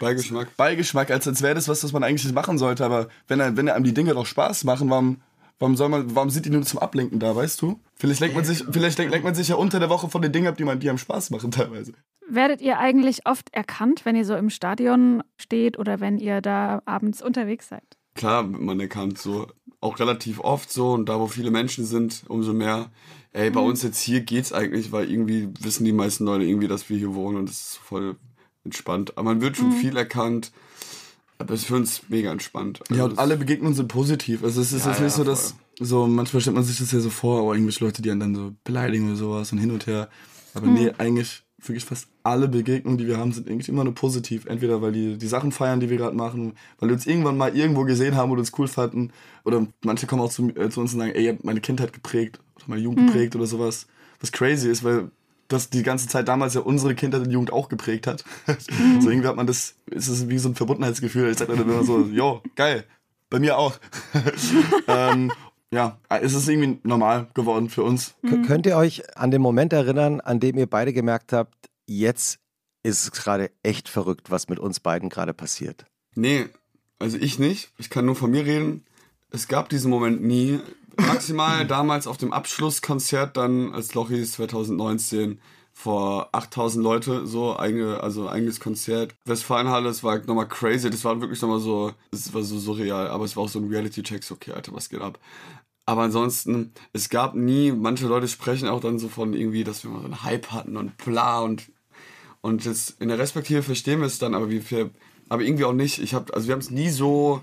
Beigeschmack. Beigeschmack, als, als wäre das was, was man eigentlich nicht machen sollte. Aber wenn, er, wenn einem die Dinge doch Spaß machen, warum, warum, soll man, warum sind die nur zum Ablenken da, weißt du? Vielleicht lenkt man sich, vielleicht lenkt, lenkt man sich ja unter der Woche von den Dingen ab, die, man, die einem Spaß machen teilweise. Werdet ihr eigentlich oft erkannt, wenn ihr so im Stadion steht oder wenn ihr da abends unterwegs seid? Klar, man erkannt so. Auch relativ oft so und da, wo viele Menschen sind, umso mehr ey, bei mhm. uns jetzt hier geht's eigentlich, weil irgendwie wissen die meisten Leute irgendwie, dass wir hier wohnen und das ist voll entspannt. Aber man wird schon mhm. viel erkannt. Aber es ist für uns mega entspannt. Also ja, und alle Begegnungen sind positiv. Also es ist ja, jetzt nicht ja, so, dass so manchmal stellt man sich das ja so vor, aber irgendwelche Leute, die einen dann so beleidigen oder sowas und hin und her. Aber mhm. nee, eigentlich wirklich fast alle Begegnungen, die wir haben, sind eigentlich immer nur positiv. Entweder weil die die Sachen feiern, die wir gerade machen, weil wir uns irgendwann mal irgendwo gesehen haben oder uns cool fanden. Oder manche kommen auch zu, äh, zu uns und sagen, ey, ihr habt meine Kindheit geprägt meine Jugend mhm. geprägt oder sowas. Was crazy ist, weil das die ganze Zeit damals ja unsere Kindheit und Jugend auch geprägt hat. [laughs] Mhm. So irgendwie hat man das, ist es wie so ein Verbundenheitsgefühl. Ich sage dann immer so, jo, geil, bei mir auch. [laughs] ähm, ja, es ist irgendwie normal geworden für uns. Mhm. Könnt ihr euch an den Moment erinnern, an dem ihr beide gemerkt habt, jetzt ist es gerade echt verrückt, was mit uns beiden gerade passiert? Nee, also ich nicht. Ich kann nur von mir reden. Es gab diesen Moment nie maximal damals auf dem Abschlusskonzert dann als Lochis 2019 vor 8000 Leute, so eigene, also eigenes Konzert. Westfalenhalle, das war nochmal crazy, das war wirklich nochmal so, es war so surreal, aber es war auch so ein Reality-Check, so, okay, Alter, was geht ab? Aber ansonsten, es gab nie, manche Leute sprechen auch dann so von irgendwie, dass wir mal so einen Hype hatten und bla und, und jetzt in der Respektive verstehen wir es dann, aber wir, aber irgendwie auch nicht. Ich habe, also wir haben es nie so,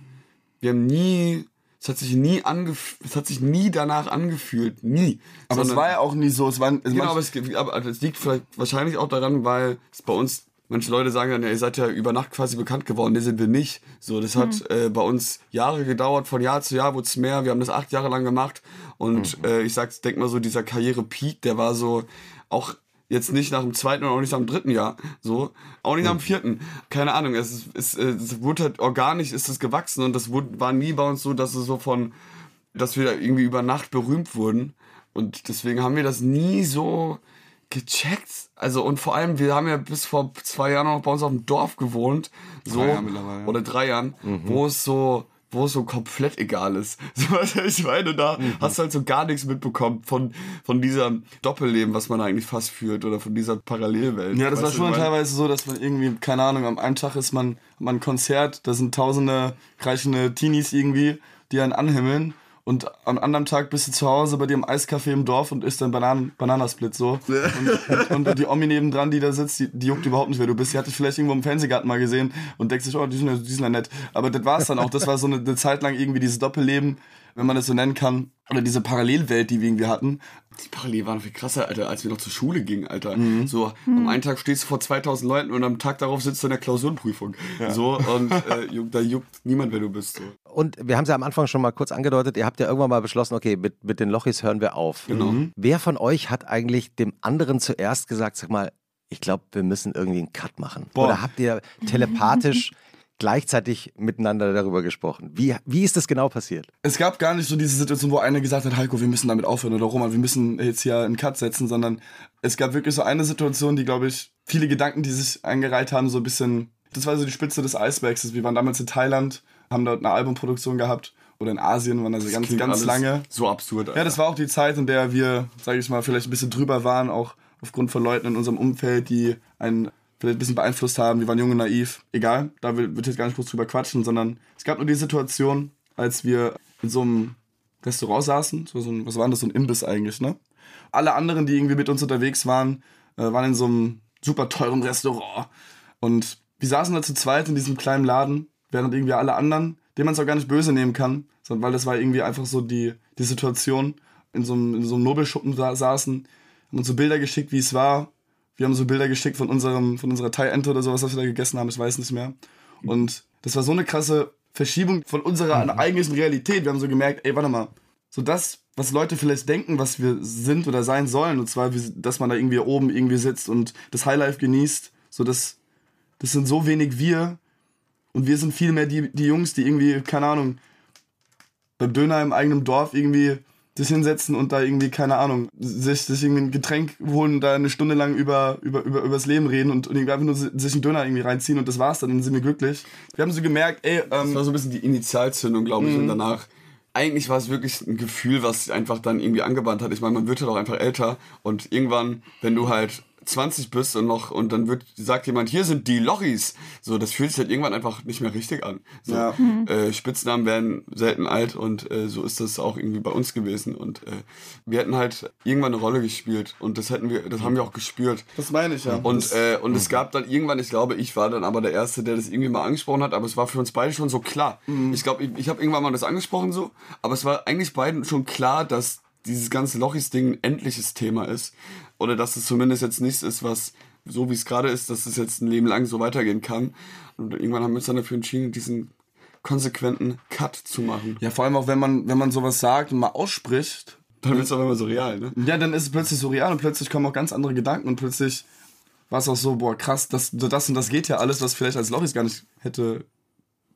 wir haben nie es hat sich nie angefühlt, es hat sich nie danach angefühlt, nie. Aber Sondern, es war ja auch nie so, es war, es genau, aber es, aber es liegt vielleicht wahrscheinlich auch daran, weil es bei uns Manche Leute sagen dann, ja, ihr seid ja über Nacht quasi bekannt geworden, nee, sind wir nicht. So, das hat mhm. äh, bei uns Jahre gedauert, von Jahr zu Jahr wurde es mehr. Wir haben das acht Jahre lang gemacht. Und mhm. äh, ich sag's, denk mal so, dieser Karriere-Peak, der war so auch Jetzt nicht nach dem zweiten und auch nicht nach dem dritten Jahr. So. Auch nicht nach dem vierten. Keine Ahnung. Es, ist, es, es wurde halt organisch ist es gewachsen und das wurde, war nie bei uns so, dass es so von, dass wir irgendwie über Nacht berühmt wurden. Und deswegen haben wir das nie so gecheckt. Also und vor allem, wir haben ja bis vor zwei Jahren noch bei uns auf dem Dorf gewohnt. So. Drei Jahre oder drei Jahren, mhm. wo es so wo es so komplett egal ist. [laughs] So, was ich meine, da mhm. hast du halt so gar nichts mitbekommen von, von diesem Doppelleben, was man eigentlich fast führt oder von dieser Parallelwelt. Ja, das war schon teilweise so, dass man irgendwie, keine Ahnung, am einen Tag ist man, man ein Konzert, da sind tausende kreischende Teenies irgendwie, die einen anhimmeln und am anderen Tag bist du zu Hause bei dir im Eiscafé im Dorf und isst dann Bananen, Bananasplit so. [laughs] Und, und, und, die Omi nebendran, die da sitzt, die, die juckt überhaupt nicht, wer du bist. Die hat dich vielleicht irgendwo im Fernsehgarten mal gesehen und denkt sich, oh, die sind ja, die sind ja nett. Aber das war es dann auch. Das war so eine, eine Zeit lang irgendwie dieses Doppelleben, wenn man das so nennen kann. Oder diese Parallelwelt, die wir irgendwie hatten. Die Parallel waren viel krasser, Alter, als wir noch zur Schule gingen, Alter. Mhm. So, mhm. am einen Tag stehst du vor 2000 Leuten und am Tag darauf sitzt du in der Klausurenprüfung. Ja. So, und äh, da juckt niemand, wer du bist. So. Und wir haben es ja am Anfang schon mal kurz angedeutet, ihr habt ja irgendwann mal beschlossen, okay, mit, mit den Lochis hören wir auf. Genau. Mhm. Wer von euch hat eigentlich dem anderen zuerst gesagt, sag mal, ich glaube, wir müssen irgendwie einen Cut machen? Boah. Oder habt ihr telepathisch [laughs] gleichzeitig miteinander darüber gesprochen. Wie, wie ist das genau passiert? Es gab gar nicht so diese Situation, wo einer gesagt hat, Heiko, wir müssen damit aufhören oder Roman, wir müssen jetzt hier einen Cut setzen, sondern es gab wirklich so eine Situation, die, glaube ich, viele Gedanken, die sich eingereiht haben, so ein bisschen, das war so die Spitze des Eisbergs. Wir waren damals in Thailand, haben dort eine Albumproduktion gehabt oder in Asien waren also ganz, ganz lange. So absurd. Alter. Ja, das war auch die Zeit, in der wir, sage ich mal, vielleicht ein bisschen drüber waren, auch aufgrund von Leuten in unserem Umfeld, die einen vielleicht ein bisschen beeinflusst haben. Wir waren jung und naiv. Egal, da wird jetzt gar nicht groß drüber quatschen, sondern es gab nur die Situation, als wir in so einem Restaurant saßen, so, ein, was war das, so ein Imbiss eigentlich, ne? Alle anderen, die irgendwie mit uns unterwegs waren, äh, waren in so einem super teuren Restaurant. Und wir saßen da zu zweit in diesem kleinen Laden, während irgendwie alle anderen, denen man es auch gar nicht böse nehmen kann, sondern weil das war irgendwie einfach so die, die Situation, in so einem, in so einem Nobelschuppen sa saßen, haben uns so Bilder geschickt, wie es war. Wir haben so Bilder geschickt von unserem, von unserer Thai-Ente oder sowas, was wir da gegessen haben, ich weiß nicht mehr. Und das war so eine krasse Verschiebung von unserer mhm. eigentlichen Realität. Wir haben so gemerkt, ey, warte mal, so das, was Leute vielleicht denken, was wir sind oder sein sollen, und zwar, dass man da irgendwie oben irgendwie sitzt und das Highlife genießt, so das, das sind so wenig wir und wir sind viel mehr die, die Jungs, die irgendwie, keine Ahnung, beim Döner im eigenen Dorf irgendwie sich hinsetzen und da irgendwie, keine Ahnung, sich, sich irgendwie ein Getränk holen und da eine Stunde lang über, über, über, übers Leben reden und, und irgendwie einfach nur sich einen Döner irgendwie reinziehen und das war's dann, dann sind wir glücklich. Wir haben so gemerkt, ey, ähm, Das war so ein bisschen die Initialzündung, glaube ich, und mhm. danach eigentlich war es wirklich ein Gefühl, was sich einfach dann irgendwie angewandt hat. Ich meine, man wird halt auch einfach älter und irgendwann, wenn du halt 20 bist und noch und dann wird sagt jemand, hier sind die Lochis. So, das fühlt sich halt irgendwann einfach nicht mehr richtig an. So, ja. äh, Spitznamen werden selten alt und äh, so ist das auch irgendwie bei uns gewesen. Und äh, wir hätten halt irgendwann eine Rolle gespielt und das hätten wir, das haben wir auch gespürt. Das meine ich ja. Und, äh, und es gab dann irgendwann, ich glaube, ich war dann aber der Erste, der das irgendwie mal angesprochen hat, aber es war für uns beide schon so klar. Mhm. Ich glaube, ich, ich habe irgendwann mal das angesprochen so, aber es war eigentlich beiden schon klar, dass dieses ganze Lochis-Ding ein endliches Thema ist. Oder dass es zumindest jetzt nichts ist, was so wie es gerade ist, dass es jetzt ein Leben lang so weitergehen kann. Und irgendwann haben wir uns dann dafür entschieden, diesen konsequenten Cut zu machen. Ja, vor allem auch wenn man, wenn man sowas sagt und mal ausspricht. Dann wird es auch immer so real, ne? Ja, dann ist es plötzlich so real und plötzlich kommen auch ganz andere Gedanken und plötzlich war es auch so, boah, krass, das, das und das geht ja alles, was vielleicht als Lochis gar nicht hätte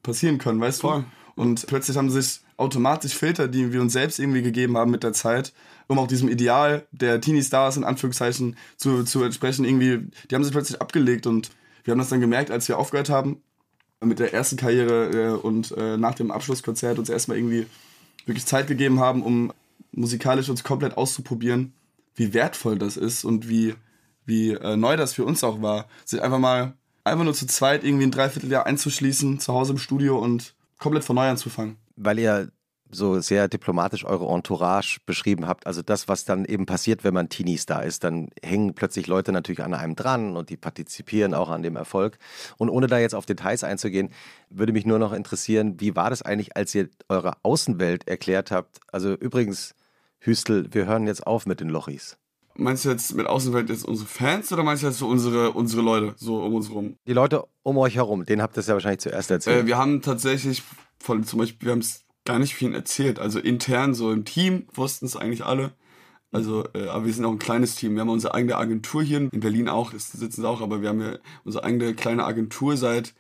passieren können, weißt Voll. du? Und plötzlich haben sich automatisch Filter, die wir uns selbst irgendwie gegeben haben mit der Zeit, um auch diesem Ideal der Teenie-Stars in Anführungszeichen zu, zu entsprechen, irgendwie, die haben sich plötzlich abgelegt und wir haben das dann gemerkt, als wir aufgehört haben mit der ersten Karriere äh, und äh, nach dem Abschlusskonzert uns erstmal irgendwie wirklich Zeit gegeben haben, um musikalisch uns komplett auszuprobieren, wie wertvoll das ist und wie, wie äh, neu das für uns auch war, sich einfach mal einfach nur zu zweit irgendwie ein Dreivierteljahr einzuschließen, zu Hause im Studio und komplett von neu anzufangen. Weil ihr so sehr diplomatisch eure Entourage beschrieben habt. Also das, was dann eben passiert, wenn man Teenie-Star ist, dann hängen plötzlich Leute natürlich an einem dran und die partizipieren auch an dem Erfolg. Und ohne da jetzt auf Details einzugehen, würde mich nur noch interessieren, wie war das eigentlich, als ihr eure Außenwelt erklärt habt? Also übrigens, Hüstel, wir hören jetzt auf mit den Lochis. Meinst du jetzt mit Außenwelt jetzt unsere Fans oder meinst du jetzt so unsere, unsere Leute so um uns herum? Die Leute um euch herum, denen habt ihr es ja wahrscheinlich zuerst erzählt. Äh, wir haben tatsächlich von zum Beispiel, wir haben es gar nicht viel erzählt. Also intern so im Team wussten es eigentlich alle. Also, äh, aber wir sind auch ein kleines Team. Wir haben unsere eigene Agentur hier in Berlin auch, sitzen sie auch, aber wir haben ja unsere eigene kleine Agentur seit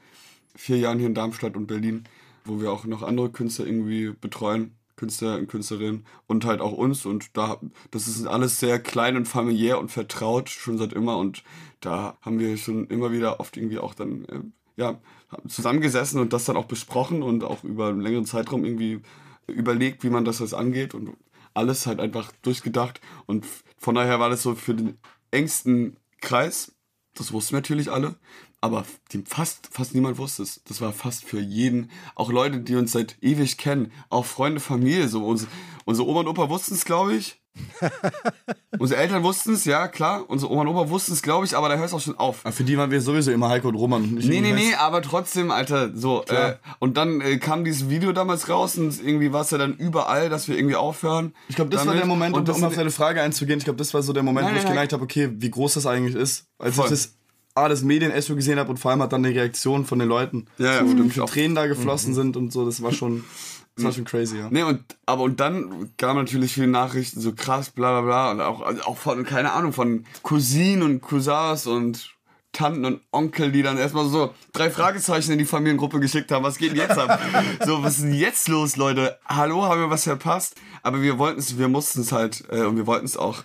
vier Jahren hier in Darmstadt und Berlin, wo wir auch noch andere Künstler irgendwie betreuen, Künstler und Künstlerinnen und halt auch uns. Und da, das ist alles sehr klein und familiär und vertraut, schon seit immer. Und da haben wir schon immer wieder oft irgendwie auch dann äh, ja, zusammengesessen und das dann auch besprochen und auch über einen längeren Zeitraum irgendwie überlegt, wie man das jetzt angeht und alles halt einfach durchgedacht. Und von daher war das so für den engsten Kreis, das wussten natürlich alle, aber fast, fast niemand wusste es. Das war fast für jeden, auch Leute, die uns seit ewig kennen, auch Freunde, Familie, so unsere, unsere Oma und Opa wussten es, glaube ich. [laughs] Unsere Eltern wussten es, ja, klar. Unsere Oma und Opa wussten es, glaube ich, aber da hört es auch schon auf. Aber für die waren wir sowieso immer Heiko und Roman. Nicht nee, nee, nee, aber trotzdem, Alter, so. Äh, und dann äh, kam dieses Video damals raus und irgendwie war es ja dann überall, dass wir irgendwie aufhören. Ich glaube, das damit. war der Moment, um, um auf deine Frage einzugehen, ich glaube, das war so der Moment, nein, wo ich gemerkt habe, okay, wie groß das eigentlich ist. Als Voll. ich das A, das Medienecho gesehen habe und vor allem hat dann die Reaktion von den Leuten. Ja, ja, so, stimmt. Wie Tränen da geflossen mhm. sind und so, das war schon... [laughs] Das war schon crazy, ja. Nee, und, aber und dann kamen natürlich viele Nachrichten, so krass, bla bla bla. Und auch, also auch von, keine Ahnung, von Cousinen und Cousins und Tanten und Onkel, die dann erstmal so drei Fragezeichen in die Familiengruppe geschickt haben. Was geht denn jetzt ab? [laughs] so, was ist denn jetzt los, Leute? Hallo, haben wir was verpasst? Aber wir wollten es, wir mussten es halt, äh, und wir wollten es auch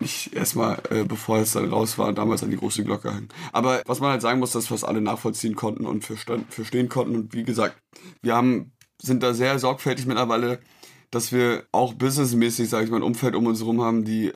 nicht erstmal, äh, bevor es dann raus war, damals an die große Glocke hängen. Aber was man halt sagen muss, dass fast alle nachvollziehen konnten und verstehen konnten. Und wie gesagt, wir haben sind da sehr sorgfältig mittlerweile, dass wir auch businessmäßig, sage ich mal, ein Umfeld um uns herum haben, die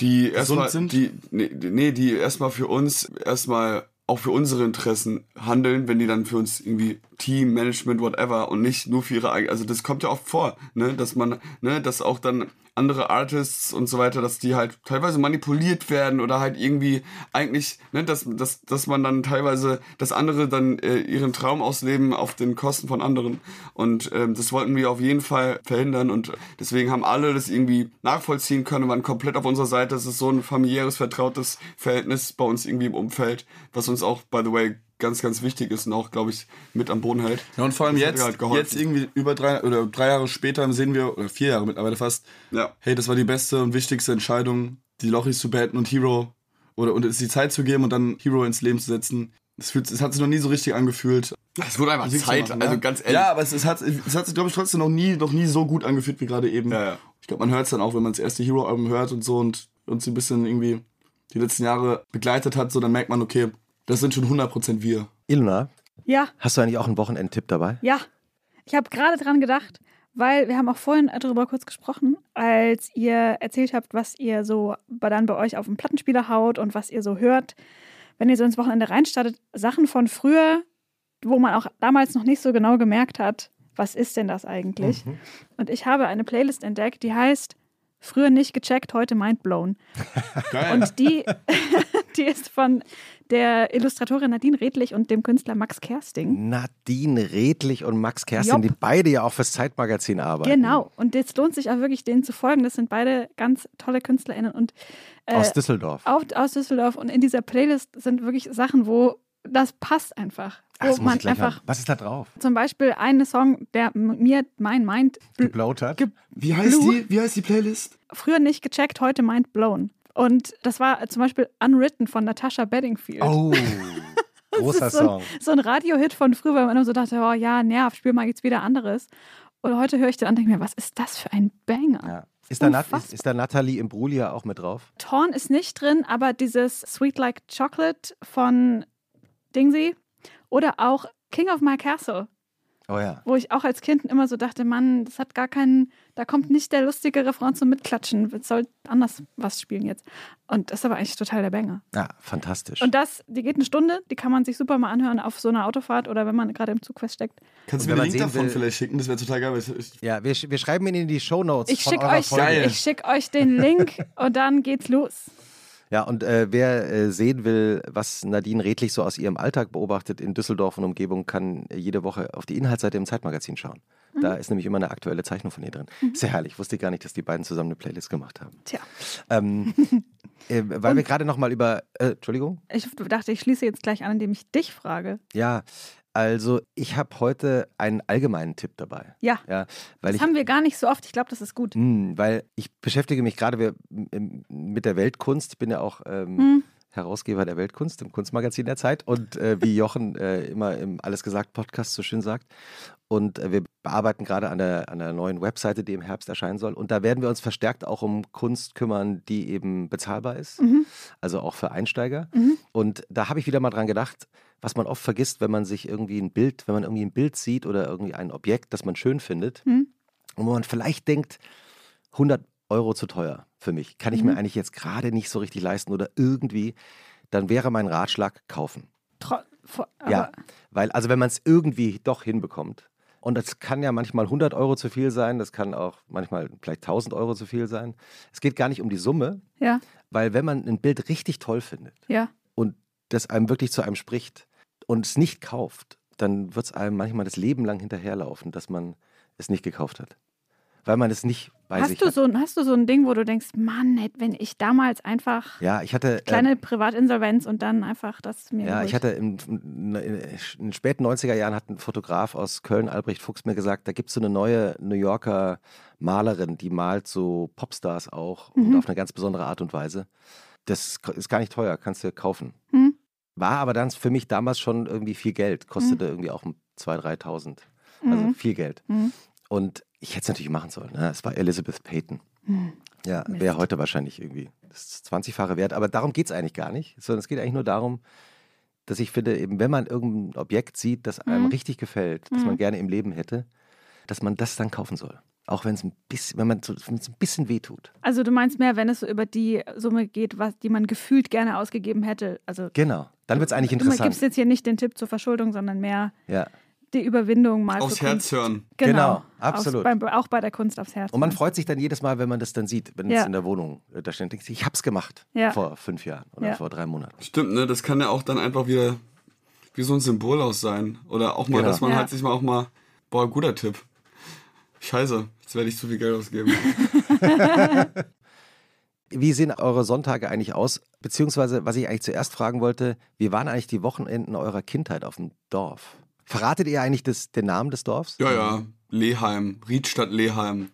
die erstmal die nee, nee, die erstmal für uns erstmal auch für unsere Interessen handeln, wenn die dann für uns irgendwie Team, Management, whatever und nicht nur für ihre eigene, also das kommt ja oft vor, ne, dass man, ne, dass auch dann andere Artists und so weiter, dass die halt teilweise manipuliert werden oder halt irgendwie eigentlich, ne, dass, dass, dass man dann teilweise, dass andere dann äh, ihren Traum ausleben auf den Kosten von anderen. Und ähm, das wollten wir auf jeden Fall verhindern und deswegen haben alle das irgendwie nachvollziehen können, waren komplett auf unserer Seite. Es ist so ein familiäres, vertrautes Verhältnis bei uns irgendwie im Umfeld, was uns auch, by the way, ganz, ganz wichtig ist und auch, glaube ich, mit an Boden hält. Ja, und vor allem Das jetzt, halt jetzt irgendwie über drei oder drei Jahre später sehen wir, oder vier Jahre mittlerweile fast, Ja. hey, das war die beste und wichtigste Entscheidung, die Lochis zu beenden und Hero oder und es die Zeit zu geben und dann Hero ins Leben zu setzen. Es, fühlt, es hat sich noch nie so richtig angefühlt. Es wurde einfach Zeit, machen, also ja. ganz ehrlich. Ja, aber es, es hat, es hat sich, glaube ich, trotzdem noch nie, noch nie so gut angefühlt wie gerade eben. Ja, ja. Ich glaube, man hört es dann auch, wenn man das erste Hero-Album hört und so und uns ein bisschen irgendwie die letzten Jahre begleitet hat, so dann merkt man, okay, das sind schon 100% wir. Ilona, Ja, hast du eigentlich auch einen Wochenendtipp dabei? ja. Ich habe gerade dran gedacht, weil wir haben auch vorhin darüber kurz gesprochen, als ihr erzählt habt, was ihr so bei- dann bei euch auf dem Plattenspieler haut und was ihr so hört. Wenn ihr so ins Wochenende reinstartet, Sachen von früher, wo man auch damals noch nicht so genau gemerkt hat, was ist denn das eigentlich? Und ich habe eine Playlist entdeckt, die heißt Früher nicht gecheckt, heute mindblown. [laughs] Geil. Und die, [laughs] die ist von der Illustratorin Nadine Redlich und dem Künstler Max Kersting. Nadine Redlich und Max Kerstin, Jopp. die beide ja auch fürs Zeitmagazin arbeiten. Genau. Und jetzt lohnt sich auch wirklich, denen zu folgen. Das sind beide ganz tolle KünstlerInnen. Und äh, Aus Düsseldorf. auf, aus Düsseldorf. Und in dieser Playlist sind wirklich Sachen, wo das passt einfach. Ach, das man einfach. Was ist da drauf? zum Beispiel einen Song, der mir mein Mind bl- Geblaut hat? ge Wie heißt die? Wie heißt die Playlist? früher nicht gecheckt, heute mind blown. Und das war zum Beispiel Unwritten von Natasha Bedingfield. oh, [laughs] [laughs] großer so Song. ein, so ein Radiohit von früher, weil man immer so dachte, oh ja, nerv, spiel mal jetzt wieder anderes. Und heute höre ich den an und denke mir, was ist das für ein Banger? Ja. Ist, da Nat, ist, ist da Nathalie Imbruglia auch mit drauf? Torn ist nicht drin, aber dieses Sweet Like Chocolate von Dingsy oder auch King of My Castle, Oh ja. wo ich auch als Kind immer so dachte, Mann, das hat gar keinen, da kommt nicht der lustige Refrain zum Mitklatschen, es soll anders was spielen jetzt. Und das ist aber eigentlich total der Banger. Ja, fantastisch. Und das, die geht eine Stunde, die kann man sich super mal anhören auf so einer Autofahrt oder wenn man gerade im Zug feststeckt. Kannst du mir den man Link davon will- vielleicht schicken? Das wäre total geil. Ich, ich, ja, wir, wir schreiben ihn in die Shownotes Ich von schicke euch, ich schick euch den Link [laughs] und dann geht's los. Ja, und äh, wer äh, sehen will, was Nadine Redlich so aus ihrem Alltag beobachtet in Düsseldorf und Umgebung, kann äh, jede Woche auf die Inhaltsseite im Zeitmagazin schauen. Da ist nämlich immer eine aktuelle Zeichnung von ihr drin. Sehr herrlich. Wusste ich gar nicht, dass die beiden zusammen eine Playlist gemacht haben. Tja, Ähm, [laughs] äh, weil wir gerade noch mal über, äh, Entschuldigung? ich dachte, ich schließe jetzt gleich an, indem ich dich frage. Ja, also ich habe heute einen allgemeinen Tipp dabei. Ja, Ja, weil das ich haben wir gar nicht so oft. Ich glaube, das ist gut. Hm, weil ich beschäftige mich gerade mit der Weltkunst. Ich bin ja auch ähm, Hm. Herausgeber der Weltkunst im Kunstmagazin der Zeit und äh, wie Jochen äh, immer im Alles gesagt Podcast so schön sagt. Und äh, wir bearbeiten gerade an der, an der neuen Webseite, die im Herbst erscheinen soll. Und da werden wir uns verstärkt auch um Kunst kümmern, die eben bezahlbar ist, Mhm. also auch für Einsteiger. Mhm. Und da habe ich wieder mal dran gedacht, was man oft vergisst, wenn man sich irgendwie ein Bild, wenn man irgendwie ein Bild sieht oder irgendwie ein Objekt, das man schön findet, Mhm. und wo man vielleicht denkt, 100 Euro zu teuer für mich, kann ich Mhm. mir eigentlich jetzt gerade nicht so richtig leisten oder irgendwie, dann wäre mein Ratschlag kaufen. Tro vor- ja, weil also wenn man es irgendwie doch hinbekommt, und das kann ja manchmal 100 Euro zu viel sein, das kann auch manchmal vielleicht 1000 Euro zu viel sein. Es geht gar nicht um die Summe, ja, weil wenn man ein Bild richtig toll findet ja. und das einem wirklich zu einem spricht und es nicht kauft, dann wird es einem manchmal das Leben lang hinterherlaufen, dass man es nicht gekauft hat. Weil man es nicht bei sich Hast du, hat. so, ein- hast du so ein Ding, wo du denkst, Mann, wenn ich damals einfach Ja, ich hatte. äh, kleine Privatinsolvenz und dann einfach das mir Ja, geholt. ich hatte in, in, in den späten 90er Jahren hat ein Fotograf aus Köln, Albrecht Fuchs, mir gesagt, da gibt es so eine neue New Yorker Malerin, die malt so Popstars auch und Mhm. auf eine ganz besondere Art und Weise. Das ist gar nicht teuer, kannst du kaufen. Mhm. War aber dann für mich damals schon irgendwie viel Geld, kostete irgendwie auch 2.000, 3.000. Also Mhm. viel Geld. Und ich hätte es natürlich machen sollen. Ne? Es war Elizabeth Payton. Hm. Ja, wäre heute wahrscheinlich irgendwie das 20-fache wert. Aber darum geht es eigentlich gar nicht, sondern es geht eigentlich nur darum, dass ich finde, eben wenn man irgendein Objekt sieht, das einem Mhm. richtig gefällt, das Mhm. man gerne im Leben hätte, dass man das dann kaufen soll. Auch wenn es ein bisschen, wenn man so, ein bisschen wehtut. Also du meinst mehr, wenn es so über die Summe geht, was, die man gefühlt gerne ausgegeben hätte. Also Genau. Dann wird es eigentlich du interessant. gibst jetzt hier nicht den Tipp zur Verschuldung, sondern mehr Ja. Die Überwindung mal Aufs Herz Kunst. hören. Genau, Genau, absolut. Aufs, beim, auch bei der Kunst aufs Herz. Und man freut sich dann jedes Mal, wenn man das dann sieht, wenn Ja. es in der Wohnung äh, da steht. Denkt sich, Ich hab's gemacht Ja. vor fünf Jahren oder Ja. vor drei Monaten. Stimmt, ne? Das kann ja auch dann einfach wieder wie so ein Symbol aus sein. Oder auch mal, Genau. dass man Ja. halt sich mal auch mal, boah, guter Tipp. Scheiße, jetzt werde ich zu viel Geld ausgeben. [laughs] Wie sehen eure Sonntage eigentlich aus? Beziehungsweise, was ich eigentlich zuerst fragen wollte, wie waren eigentlich die Wochenenden eurer Kindheit auf dem Dorf? Verratet ihr eigentlich das, den Namen des Dorfs? ja, ja. Leheim, Riedstadt Leheim.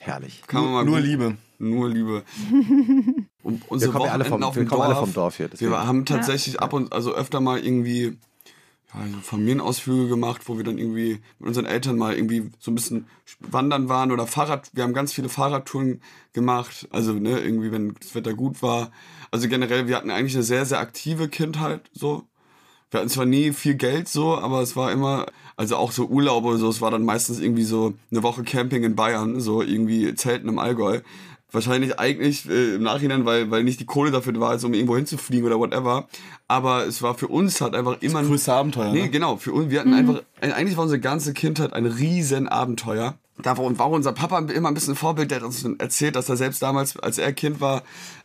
Herrlich. Kann man mal Nur gut- Liebe. Nur Liebe. [laughs] Und Wir unsere kommen ja alle vom, wir dem kommen alle Dorf, vom Dorf hier. deswegen. Wir haben tatsächlich ab und also öfter mal irgendwie ja, so Familienausflüge gemacht, wo wir dann irgendwie mit unseren Eltern mal irgendwie so ein bisschen wandern waren oder Fahrrad. Wir haben ganz viele Fahrradtouren gemacht. Also ne, irgendwie, wenn das Wetter gut war. Also generell, wir hatten eigentlich eine sehr, sehr aktive Kindheit so. Wir hatten zwar nie viel Geld so, aber es war immer, also auch so Urlaube oder so, es war dann meistens irgendwie so eine Woche Camping in Bayern, so irgendwie Zelten im Allgäu. Wahrscheinlich eigentlich äh, im Nachhinein, weil, weil nicht die Kohle dafür war, also um irgendwo hinzufliegen oder whatever. Aber es war für uns halt einfach immer Das größte Abenteuer, Nee, ne? genau. Für uns, wir hatten einfach, eigentlich war unsere ganze Kindheit ein riesen Abenteuer. Da war, war unser Papa immer ein bisschen ein Vorbild, der hat uns erzählt, dass er selbst damals, als er Kind war,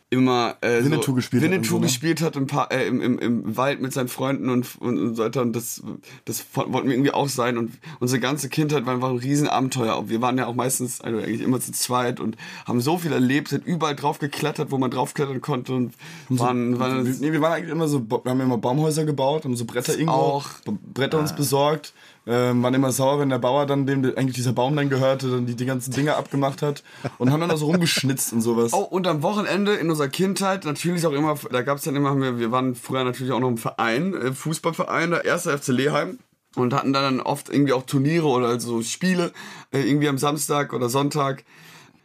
immer äh, Winnetou so gespielt hat Winnetou so, ne? gespielt hat im, Pa- äh, im, im, im Wald mit seinen Freunden und, und, und so weiter. Und das, das wollten wir irgendwie auch sein. Und unsere ganze Kindheit war einfach ein Riesenabenteuer. Wir waren ja auch meistens, also eigentlich immer zu zweit und haben so viel erlebt, sind überall drauf geklettert, wo man draufklettern konnte und waren, waren Wir, nee, wir waren eigentlich immer so, wir haben immer Baumhäuser gebaut, haben so Bretter irgendwo, auch. Bretter uns besorgt, ähm, waren immer sauer, wenn der Bauer dann, dem eigentlich dieser Baum dann gehörte, dann die, die ganzen Dinger abgemacht hat und haben dann da so rumgeschnitzt und sowas. Oh, und am Wochenende in unserer Kindheit natürlich auch immer, da gab es dann immer, wir, wir waren früher natürlich auch noch im Verein, äh, Fußballverein, der erste FC Leheim. Und hatten dann oft irgendwie auch Turniere oder so Spiele, äh, irgendwie am Samstag oder Sonntag.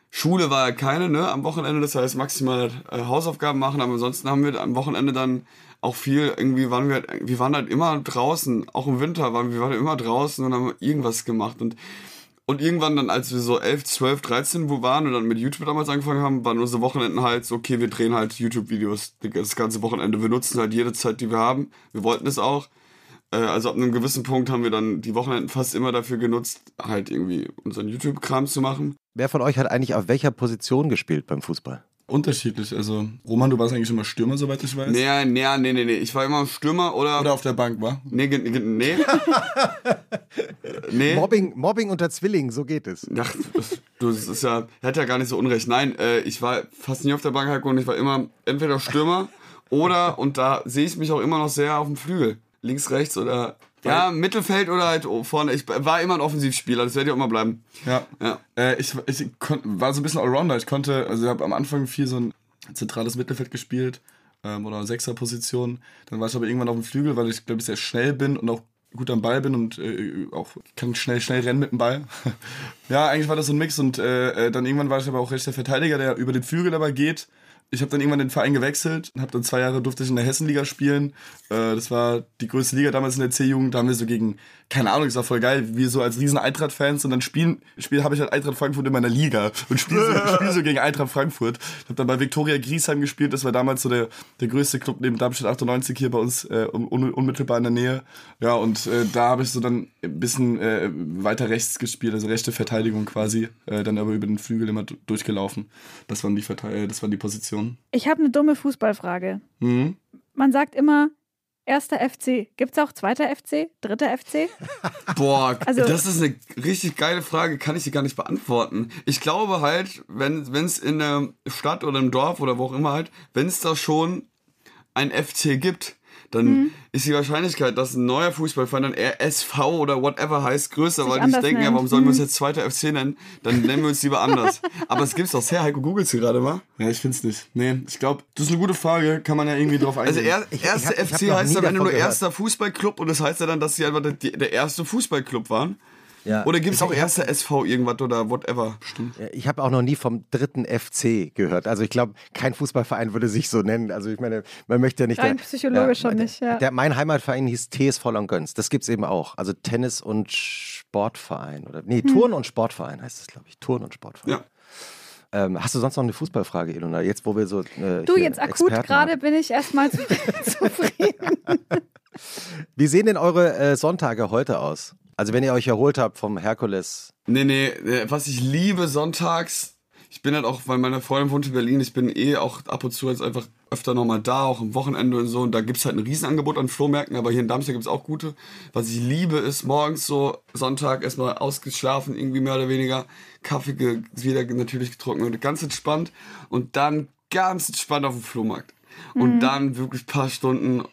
Schule war ja keine, ne, am Wochenende, das heißt maximal äh, Hausaufgaben machen, aber ansonsten haben wir am Wochenende dann auch viel, irgendwie waren wir, wir waren halt immer draußen, auch im Winter waren wir waren immer draußen und haben irgendwas gemacht und und irgendwann dann, als wir so 11, 12, 13 wo waren und dann mit YouTube damals angefangen haben, waren unsere Wochenenden halt so, okay, wir drehen halt YouTube-Videos das ganze Wochenende. Wir nutzen halt jede Zeit, die wir haben. Wir wollten es auch. Äh, Also ab einem gewissen Punkt haben wir dann die Wochenenden fast immer dafür genutzt, halt irgendwie unseren YouTube-Kram zu machen. Wer von euch hat eigentlich auf welcher Position gespielt beim Fußball? Unterschiedlich, also Roman, du warst eigentlich immer Stürmer, soweit ich weiß. Nee, nee, nee, nee, nee. Ich war immer Stürmer oder. Oder auf der Bank, war? nee, ge- nee. nee. Mobbing, Mobbing unter Zwillingen, so geht es. Ach, das, du, das ist ja, er hat ja gar nicht so unrecht. Nein, äh, ich war fast nie auf der Bank Heiko, und ich war immer entweder Stürmer oder, und da sehe ich mich auch immer noch sehr auf dem Flügel. Links, rechts oder, ja, Mittelfeld oder halt vorne. Ich war immer ein Offensivspieler, das werde ich auch immer bleiben. Ja. Ja. Äh, ich ich war so ein bisschen Allrounder. Ich konnte, also ich habe am Anfang viel so ein zentrales Mittelfeld gespielt ähm, oder Sechserposition. Dann war ich aber irgendwann auf dem Flügel, weil ich glaube ich sehr schnell bin und auch gut am Ball bin und äh, auch kann schnell schnell rennen mit dem Ball. [laughs] ja, eigentlich war das so ein Mix und äh, äh, dann irgendwann war ich aber auch rechter Verteidiger, der über den Flügel aber geht. Ich habe dann irgendwann den Verein gewechselt und habe dann zwei Jahre durfte ich in der Hessenliga spielen. Äh, das war die größte Liga damals in der C-Jugend. Da haben wir so gegen, keine Ahnung, das war voll geil, wir so als riesen Eintracht-Fans und dann spielen, spiel habe ich halt Eintracht Frankfurt in meiner Liga und spiele so, [laughs] spiel so gegen Eintracht Frankfurt. Ich habe dann bei Viktoria Griesheim gespielt, das war damals so der, der größte Club neben Darmstadt 98 hier bei uns äh, un, unmittelbar in der Nähe. Ja, und äh, da habe ich so dann ein bisschen äh, weiter rechts gespielt, also rechte Verteidigung quasi, äh, dann aber über den Flügel immer durchgelaufen. Das waren die, Verte äh, das waren die Positionen. Ich habe eine dumme Fußballfrage. Mhm. Man sagt immer, erster FC. Gibt es auch zweiter FC? Dritter FC? [laughs] Boah, Also- das ist eine richtig geile Frage, kann ich dir gar nicht beantworten. Ich glaube halt, wenn es in der Stadt oder im Dorf oder wo auch immer halt, wenn es da schon ein FC gibt, dann Mhm. ist die Wahrscheinlichkeit, dass ein neuer Fußballverein dann RSV oder whatever heißt, größer, Sich weil die denken, ja, nennt. warum sollen wir uns Mhm. jetzt zweiter FC nennen? Dann nennen wir uns lieber anders. [laughs] Aber es gibt's doch sehr, Heiko, googelst du gerade mal? Ja, ich find's nicht. Nee, ich glaube, das ist eine gute Frage, kann man ja irgendwie drauf eingehen. Also er, Ich- ich erste hab- ich hab FC heißt am Ende nur gehört. erster Fußballclub und das heißt ja dann, dass sie einfach der, der erste Fußballclub waren. Ja. Oder gibt es auch erste SV irgendwas oder whatever? Stimmt. Ich habe auch noch nie vom dritten FC gehört. Also ich glaube, kein Fußballverein würde sich so nennen. Also ich meine, man möchte ja nicht. Rein der, psychologisch schon nicht, ja. Der, mein Heimatverein hieß TSV Langgöns. Das gibt es eben auch. Also Tennis- und Sportverein. Oder, nee, hm. Turn- und Sportverein heißt es, glaube ich. Turn- und Sportverein. Ja. Ähm, hast du sonst noch eine Fußballfrage, Ilona? Jetzt, wo wir so. Äh, du, jetzt akut gerade bin ich erstmal [laughs] zufrieden. [laughs] Wie sehen denn eure äh, Sonntage heute aus? Also, wenn ihr euch erholt habt vom Herkules. Nee, nee, äh, was ich liebe sonntags, ich bin halt auch, weil meine Freundin wohnt in Berlin, ich bin eh auch ab und zu jetzt einfach öfter nochmal da, auch am Wochenende und so. Und da gibt es halt ein Riesenangebot an Flohmärkten, aber hier in Darmstadt gibt es auch gute. Was ich liebe, ist morgens so Sonntag erstmal ausgeschlafen, irgendwie mehr oder weniger. Kaffee wieder natürlich getrunken und ganz entspannt. Und dann ganz entspannt auf dem Flohmarkt. Und mhm. dann wirklich ein paar Stunden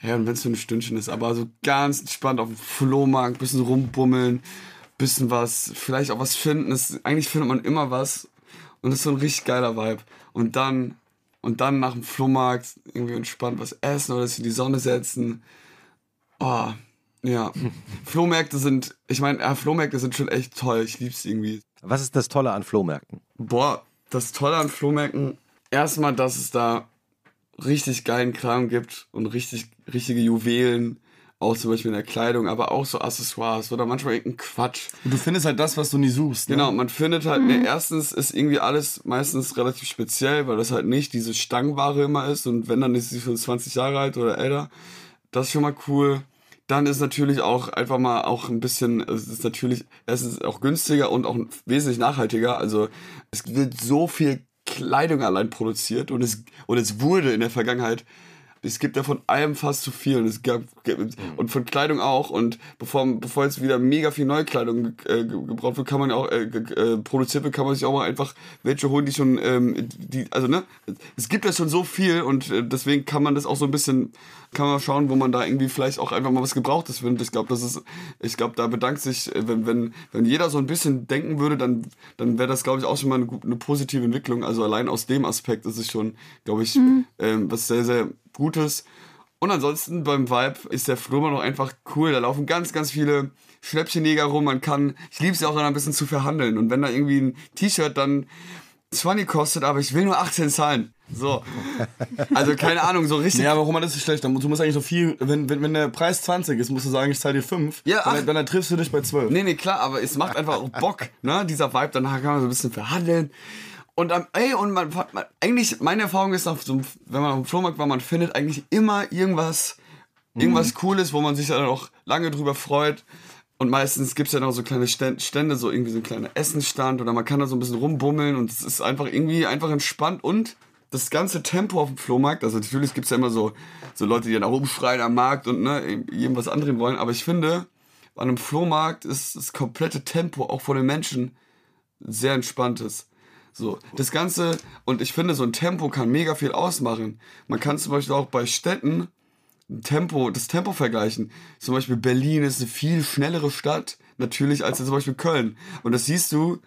ja, und wenn es nur ein Stündchen ist, aber so ganz entspannt auf dem Flohmarkt, bisschen rumbummeln, bisschen was, vielleicht auch was finden. Das, eigentlich findet man immer was. Und das ist so ein richtig geiler Vibe. Und dann, und dann nach dem Flohmarkt irgendwie entspannt was essen oder sich in die Sonne setzen. Oh, ja. [laughs] Flohmärkte sind, ich meine, ja, Flohmärkte sind schon echt toll. Ich lieb's irgendwie. Was ist das Tolle an Flohmärkten? Boah, das Tolle an Flohmärkten, erstmal, dass es da richtig geilen Kram gibt und richtig, richtige Juwelen, auch zum Beispiel in der Kleidung, aber auch so Accessoires oder manchmal irgendein Quatsch. Und du findest halt das, was du nie suchst. Ne? Genau, man findet halt, mhm. ne, erstens ist irgendwie alles meistens relativ speziell, weil das halt nicht diese Stangenware immer ist und wenn, dann ist sie schon 20 Jahre alt oder älter. Das ist schon mal cool. Dann ist natürlich auch einfach mal auch ein bisschen, es ist natürlich, es ist auch günstiger und auch wesentlich nachhaltiger. Also es wird so viel Kleidung allein produziert und es, und es wurde in der Vergangenheit es gibt ja von allem fast zu viel und es gab und von Kleidung auch und bevor bevor jetzt wieder mega viel neue Kleidung äh, gebraucht wird, kann man ja auch äh, äh, produziert wird, kann man sich auch mal einfach welche holen, die schon ähm, die also ne es gibt ja schon so viel und äh, deswegen kann man das auch so ein bisschen kann man schauen, wo man da irgendwie vielleicht auch einfach mal was Gebrauchtes findet. Ich glaube, das ist, ich glaube, da bedankt sich, äh, wenn, wenn, wenn jeder so ein bisschen denken würde, dann, dann wäre das, glaube ich, auch schon mal eine, eine, positive Entwicklung. Also allein aus dem Aspekt ist es schon, glaube ich, mhm. ähm, was sehr, sehr Gutes. Und ansonsten beim Vibe ist der Flohmarkt noch einfach cool. Da laufen ganz, ganz viele Schnäppchenjäger rum. Man kann, ich liebe es ja auch dann ein bisschen zu verhandeln. Und wenn da irgendwie ein T-Shirt dann 20 kostet, aber ich will nur 18 zahlen. So. Also keine Ahnung, so richtig. Ja, aber Roman, das ist schlecht. Du musst eigentlich so viel, wenn, wenn, wenn der Preis 20 ist, musst du sagen, ich zahle dir 5. Ja, dann, dann, dann triffst du dich bei 12. Nee, nee, klar, aber es macht einfach auch Bock, ne? Dieser Vibe, danach kann man so ein bisschen verhandeln. Und am, ey, und man, man, eigentlich, meine Erfahrung ist, auf so, wenn man auf dem Flohmarkt war, man findet eigentlich immer irgendwas, irgendwas mhm. Cooles, wo man sich dann auch lange drüber freut. Und meistens gibt es ja noch so kleine Stände, so irgendwie so ein kleiner Essensstand oder man kann da so ein bisschen rumbummeln und es ist einfach irgendwie einfach entspannt und das ganze Tempo auf dem Flohmarkt, also natürlich gibt es ja immer so, so Leute, die dann auch rumschreien am Markt und ne, jedem was andrehen wollen, aber ich finde, an einem Flohmarkt ist das komplette Tempo auch von den Menschen sehr entspanntes. So, das Ganze, und ich finde, so ein Tempo kann mega viel ausmachen. Man kann zum Beispiel auch bei Städten Tempo, das Tempo vergleichen. Zum Beispiel Berlin ist eine viel schnellere Stadt, natürlich, als zum Beispiel Köln. Und das siehst du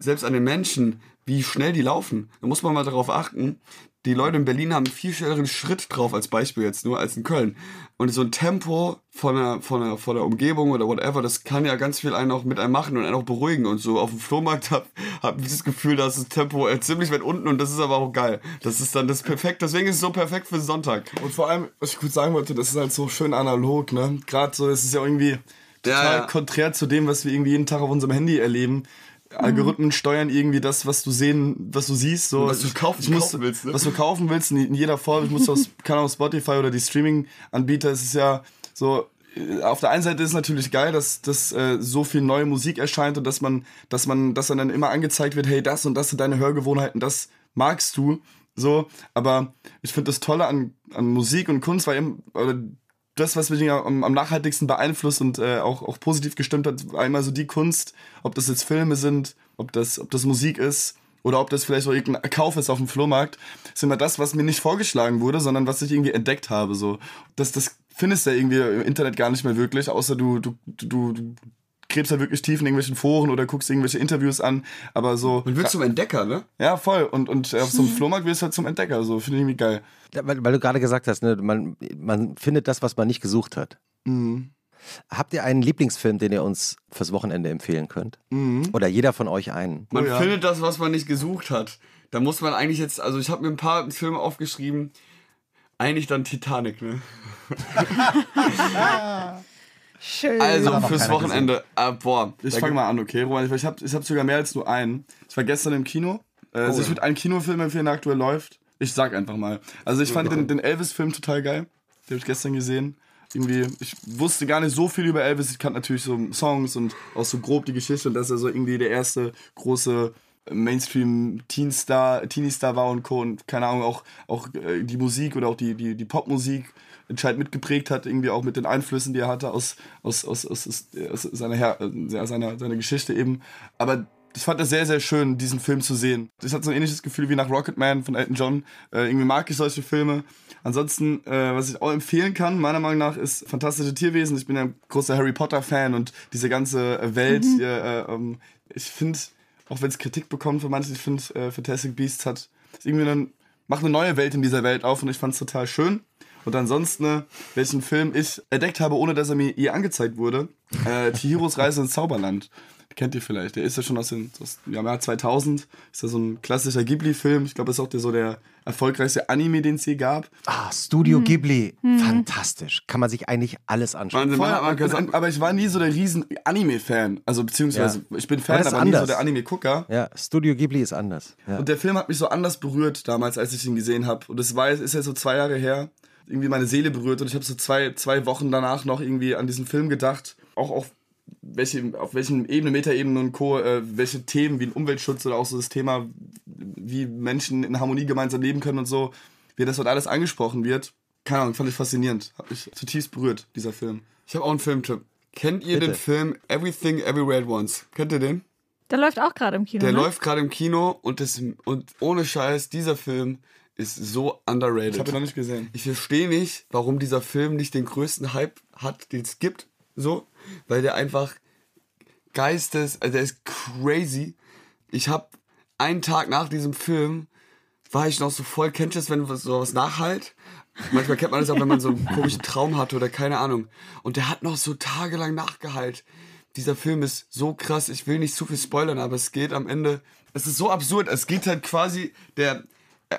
selbst an den Menschen, wie schnell die laufen. Da muss man mal darauf achten. Die Leute in Berlin haben einen viel schnelleren Schritt drauf, als Beispiel jetzt nur, als in Köln. Und so ein Tempo von der, von der, von der Umgebung oder whatever, das kann ja ganz viel einen auch mit einem machen und einen auch beruhigen. Und so auf dem Flohmarkt habe hab ich das Gefühl, da ist das Tempo äh, ziemlich weit unten und das ist aber auch geil. Das ist dann das perfekt, deswegen ist es so perfekt für Sonntag. Und vor allem, was ich kurz sagen wollte, das ist halt so schön analog, ne? Gerade so, es ist ja irgendwie total ja, ja. konträr zu dem, was wir irgendwie jeden Tag auf unserem Handy erleben. Algorithmen steuern irgendwie das, was du sehen, was du siehst, so was du kaufen, ich muss, kaufen willst, ne? was du kaufen willst in jeder Form. Ich muss aus [laughs] kann auf Spotify oder die Streaming-Anbieter. Es ist ja so. Auf der einen Seite ist es natürlich geil, dass, dass äh, so viel neue Musik erscheint und dass man, dass man, dass dann immer angezeigt wird, hey, das und das sind deine Hörgewohnheiten, das magst du. So, aber ich finde das Tolle an, an Musik und Kunst, weil oder das, was mich am, am nachhaltigsten beeinflusst und äh, auch, auch positiv gestimmt hat, war einmal so die Kunst, ob das jetzt Filme sind, ob das, ob das Musik ist oder ob das vielleicht auch irgendein Kauf ist auf dem Flohmarkt, ist immer das, was mir nicht vorgeschlagen wurde, sondern was ich irgendwie entdeckt habe. So. Das, das findest du ja irgendwie im Internet gar nicht mehr wirklich, außer du, du, du, du gräbst halt wirklich tief in irgendwelchen Foren oder guckst irgendwelche Interviews an, aber so. Man wird zum Entdecker, ne? Ja, voll. Und, und auf so einem Flohmarkt wirst du halt zum Entdecker, so finde ich irgendwie geil. Ja, weil, weil, du gerade gesagt hast, ne, man, man findet das, was man nicht gesucht hat. Mhm. Habt ihr einen Lieblingsfilm, den ihr uns fürs Wochenende empfehlen könnt? Oder jeder von euch einen? Man Oh ja. findet das, was man nicht gesucht hat. Da muss man eigentlich jetzt, also ich habe mir ein paar Filme aufgeschrieben. Eigentlich dann Titanic, ne? [laughs] [laughs] Schön. Also fürs Wochenende, äh, boah. Ich fange mal an, okay, Roman. Ich, ich habe ich hab sogar mehr als nur einen. Ich war gestern im Kino. Äh, also ich würde einen Kinofilm empfehlen, der aktuell läuft. Ich sag einfach mal. Also ich fand den, den Elvis-Film total geil. Den habe ich gestern gesehen. Irgendwie, ich wusste gar nicht so viel über Elvis. Ich kannte natürlich so Songs und auch so grob die Geschichte und dass er so irgendwie der erste große Mainstream-Teenstar, Teenie-Star war und Co. Und keine Ahnung, auch, auch äh, die Musik oder auch die, die, die Popmusik entscheidend mitgeprägt hat, irgendwie auch mit den Einflüssen, die er hatte aus, aus, aus, aus, aus, seiner, Her äh, ja, seiner, seiner Geschichte eben. Aber ich fand es sehr, sehr schön, diesen Film zu sehen. Das hat so ein ähnliches Gefühl wie nach Rocketman von Elton John. Äh, irgendwie mag ich solche Filme. Ansonsten, äh, was ich auch empfehlen kann, meiner Meinung nach, ist Fantastische Tierwesen. Ich bin ja ein großer Harry Potter-Fan und diese ganze äh, Welt, hier, äh, ähm, ich finde, auch wenn es Kritik bekommt von manchen, ich finde, äh, Fantastic Beasts hat irgendwie dann macht eine neue Welt in dieser Welt auf und ich fand es total schön. Und ansonsten, ne, welchen Film ich entdeckt habe, ohne dass er mir je angezeigt wurde, äh, Chihiros Reise ins Zauberland. Kennt ihr vielleicht? Der ist ja schon aus dem Jahr 2000. Ist ja so ein klassischer Ghibli-Film. Ich glaube, das ist auch der, so der erfolgreichste Anime, den es je gab. Ah, Studio Ghibli. Fantastisch. Kann man sich eigentlich alles anschauen. Voll, man hat mal aber, ich war nie so der riesen Anime-Fan. Also beziehungsweise, ich bin Fan, Aber aber, nie so der Anime-Gucker. Ja, Studio Ghibli ist anders. Ja. Und der Film hat mich so anders berührt damals, als ich ihn gesehen habe. Und das war, ist ja so zwei Jahre her. Irgendwie meine Seele berührt. Und ich habe so zwei, zwei Wochen danach noch irgendwie an diesen Film gedacht. Auch auf welche, auf welchen Ebene, Metaebene und Co., äh, welche Themen wie ein Umweltschutz oder auch so das Thema, wie Menschen in Harmonie gemeinsam leben können und so, wie das dort alles angesprochen wird. Keine Ahnung, fand ich faszinierend. Hat mich zutiefst berührt, dieser Film. ich habe auch einen Filmtipp. Kennt ihr Bitte. den Film Everything Everywhere at Once? Kennt ihr den? Der läuft auch gerade im Kino. Der ne? läuft gerade im Kino und, das, und ohne Scheiß, dieser Film ist so underrated. Ich habe ihn noch nicht gesehen. Ich verstehe nicht, warum dieser Film nicht den größten Hype hat, den es gibt. So, weil der einfach geistes, also der ist crazy. Ich habe einen Tag nach diesem Film war ich noch so voll, kennt ihr das, wenn was- sowas nachhalt? Manchmal kennt man das auch, wenn man so einen komischen Traum hatte oder keine Ahnung. Und der hat noch so tagelang nachgehalt. Dieser Film ist so krass, ich will nicht zu viel spoilern, aber es geht am Ende, es ist so absurd, es geht halt quasi der,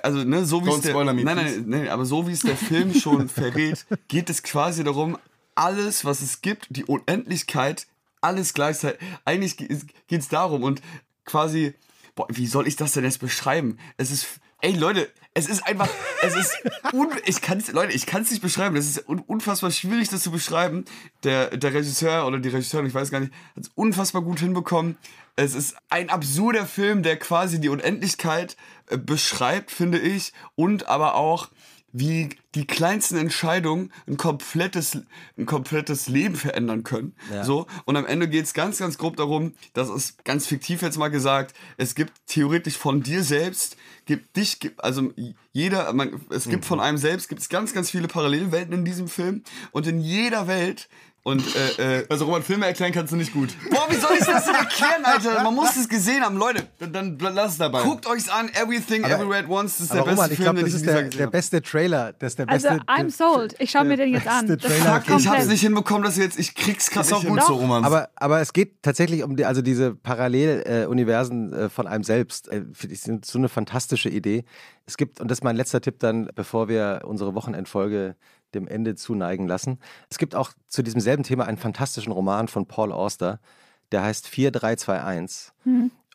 also ne, so wie es der, nein, nein, nein, aber so wie es der Film schon [laughs] verrät, geht es quasi darum, alles, was es gibt, die Unendlichkeit, alles gleichzeitig. Eigentlich geht es darum und quasi, boah, wie soll ich das denn jetzt beschreiben? Es ist, ey Leute, es ist einfach, es ist, un, ich kann's, Leute, ich kann es nicht beschreiben. Es ist un, unfassbar schwierig, das zu beschreiben. Der, der Regisseur oder die Regisseurin, ich weiß gar nicht, hat es unfassbar gut hinbekommen. Es ist ein absurder Film, der quasi die Unendlichkeit äh, beschreibt, finde ich, und aber auch wie die kleinsten Entscheidungen ein komplettes, ein komplettes Leben verändern können. So. Und am Ende geht es ganz, ganz grob darum, das ist ganz fiktiv jetzt mal gesagt, es gibt theoretisch von dir selbst, gibt dich, gibt, also jeder, man, es gibt von einem selbst, gibt es ganz, ganz viele Parallelwelten in diesem Film. Und in jeder Welt und äh, äh, Also Roman, Filme erklären kannst du nicht gut. Boah, wie soll ich das denn erklären, Alter? Man muss es gesehen haben, Leute. Dann, dann lass es dabei. Guckt euch's an, Everything Everywhere at Once. Das ist der Aber beste Roman, ich Film, glaube, den das ich ist in diesem der, der beste Trailer. Das ist der Also, beste. I'm sold. Ich schaue mir den jetzt an. Das ist Trailer. Fuck, ich hab's nicht hinbekommen, dass jetzt ich krieg's ist auch gut so, Roman. Aber, aber es geht tatsächlich um die, also diese Paralleluniversen äh, von einem selbst. Äh, finde ich sind so eine fantastische Idee. Es gibt, und das ist mein letzter Tipp dann, bevor wir unsere Wochenendfolge dem Ende zuneigen lassen. Es gibt auch zu diesem selben Thema einen fantastischen Roman von Paul Auster, der heißt 4321.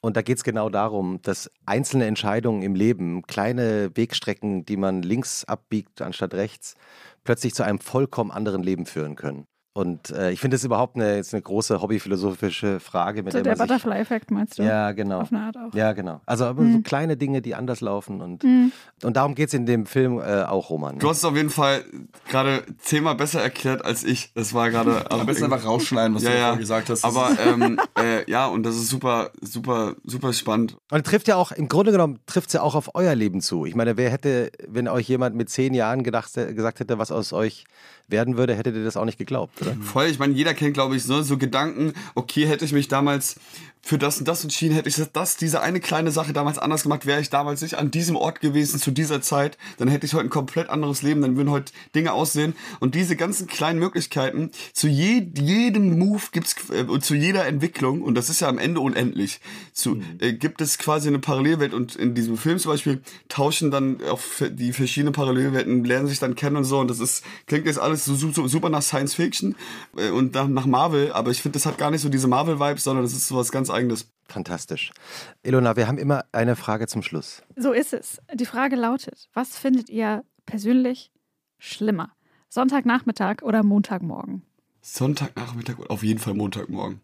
Und da geht es genau darum, dass einzelne Entscheidungen im Leben, kleine Wegstrecken, die man links abbiegt anstatt rechts, plötzlich zu einem vollkommen anderen Leben führen können. Und äh, ich finde das überhaupt eine, jetzt eine große hobbyphilosophische Frage, mit So der der Butterfly-Effekt, meinst du? Ja, genau. Auf eine Art auch. Ja, genau. Also aber so kleine Dinge, die anders laufen. Und, und darum geht es in dem Film äh, auch, Roman. Ne? Du hast es auf jeden Fall gerade zehnmal besser erklärt als ich. Das war gerade. [laughs] Am besten einfach rausschneiden, was ja, du ja. gesagt hast. Aber [laughs] ähm, äh, ja, und das ist super, super, super spannend. Und trifft ja auch, im Grunde genommen trifft es ja auch auf euer Leben zu. Ich meine, wer hätte, wenn euch jemand mit zehn Jahren gedacht, gesagt hätte, was aus euch werden würde, hättet ihr das auch nicht geglaubt, oder? Voll, ich meine, jeder kennt, glaube ich, so, so Gedanken, okay, hätte ich mich damals für das und das entschieden, hätte ich das, diese eine kleine Sache damals anders gemacht, wäre ich damals nicht an diesem Ort gewesen zu dieser Zeit, dann hätte ich heute ein komplett anderes Leben, dann würden heute Dinge aussehen. Und diese ganzen kleinen Möglichkeiten, zu je, jedem Move gibt's äh, zu jeder Entwicklung, und das ist ja am Ende unendlich, zu, mhm. äh, gibt es quasi eine Parallelwelt und in diesem Film zum Beispiel tauschen dann auf die verschiedenen Parallelwelten, lernen sich dann kennen und so. Und das ist, klingt jetzt alles so, so super nach Science Fiction äh, und nach, nach Marvel, aber ich finde, das hat gar nicht so diese Marvel-Vibes, sondern das ist sowas ganz eigenes. Fantastisch. Ilona, wir haben immer eine Frage zum Schluss. So ist es. Die Frage lautet: Was findet ihr persönlich schlimmer? Sonntagnachmittag oder Montagmorgen? Sonntagnachmittag oder auf jeden Fall Montagmorgen.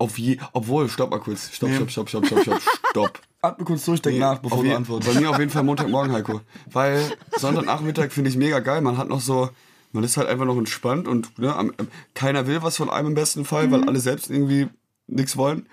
Auf je, obwohl, stopp mal kurz. Stopp, stopp, stopp, stopp, stopp, stopp, stopp. [laughs] Atme kurz durch, denk nee, nach, bevor du antwortest. Bei mir auf jeden Fall Montagmorgen, Heiko. Weil Sonntagnachmittag finde ich mega geil. Man hat noch so, man ist halt einfach noch entspannt und ne, keiner will was von einem im besten Fall, mhm. weil alle selbst irgendwie nichts wollen.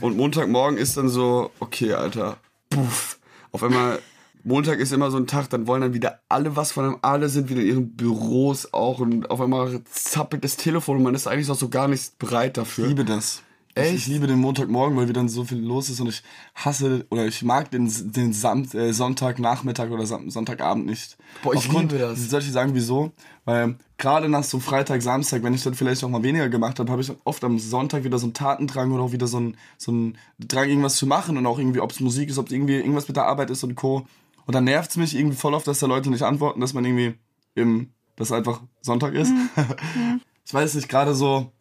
Und Montagmorgen ist dann so, okay, Alter, puff. Auf einmal, Montag ist immer so ein Tag, dann wollen dann wieder alle was von einem, alle sind wieder in ihren Büros auch und auf einmal zappelt das Telefon und man ist eigentlich noch so gar nicht bereit dafür. Ich liebe das. Echt? Ich liebe den Montagmorgen, weil wieder so viel los ist und ich hasse oder ich mag den, den Samt, äh, Sonntagnachmittag oder Sonntagabend nicht. Boah, ich Aufgrund, liebe das. Soll ich sagen, wieso? Weil gerade nach so Freitag, Samstag, wenn ich dann vielleicht auch mal weniger gemacht habe, habe ich oft am Sonntag wieder so einen Tatendrang oder auch wieder so einen, so einen Drang, irgendwas zu machen und auch irgendwie, ob es Musik ist, ob es irgendwie irgendwas mit der Arbeit ist und Co. Und dann nervt es mich irgendwie voll oft, dass da Leute nicht antworten, dass man irgendwie im, dass einfach Sonntag ist. Mhm. [laughs] ich weiß nicht, gerade so,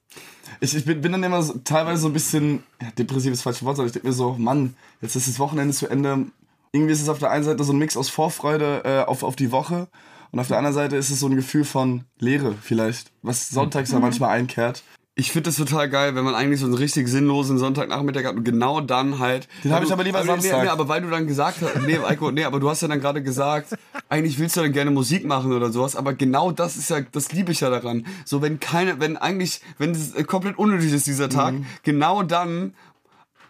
ich, ich bin, bin dann immer so, teilweise so ein bisschen, ja, depressiv ist falsches Wort, aber ich denke mir so, Mann, jetzt ist das Wochenende zu Ende. Irgendwie ist es auf der einen Seite so ein Mix aus Vorfreude äh, auf, auf die Woche und auf der anderen Seite ist es so ein Gefühl von Leere vielleicht, was sonntags ja mhm. manchmal einkehrt. Ich finde das total geil, wenn man eigentlich so einen richtig sinnlosen Sonntagnachmittag hat und genau dann halt. Den habe ich aber lieber aber, Samstag. Nee, nee, aber weil du dann gesagt hast, nee, Eiko, nee, aber du hast ja dann gerade gesagt, eigentlich willst du dann gerne Musik machen oder sowas, aber genau das ist ja, das liebe ich ja daran. So, wenn keine, wenn eigentlich, wenn es komplett unnötig ist, dieser Tag, mhm. genau dann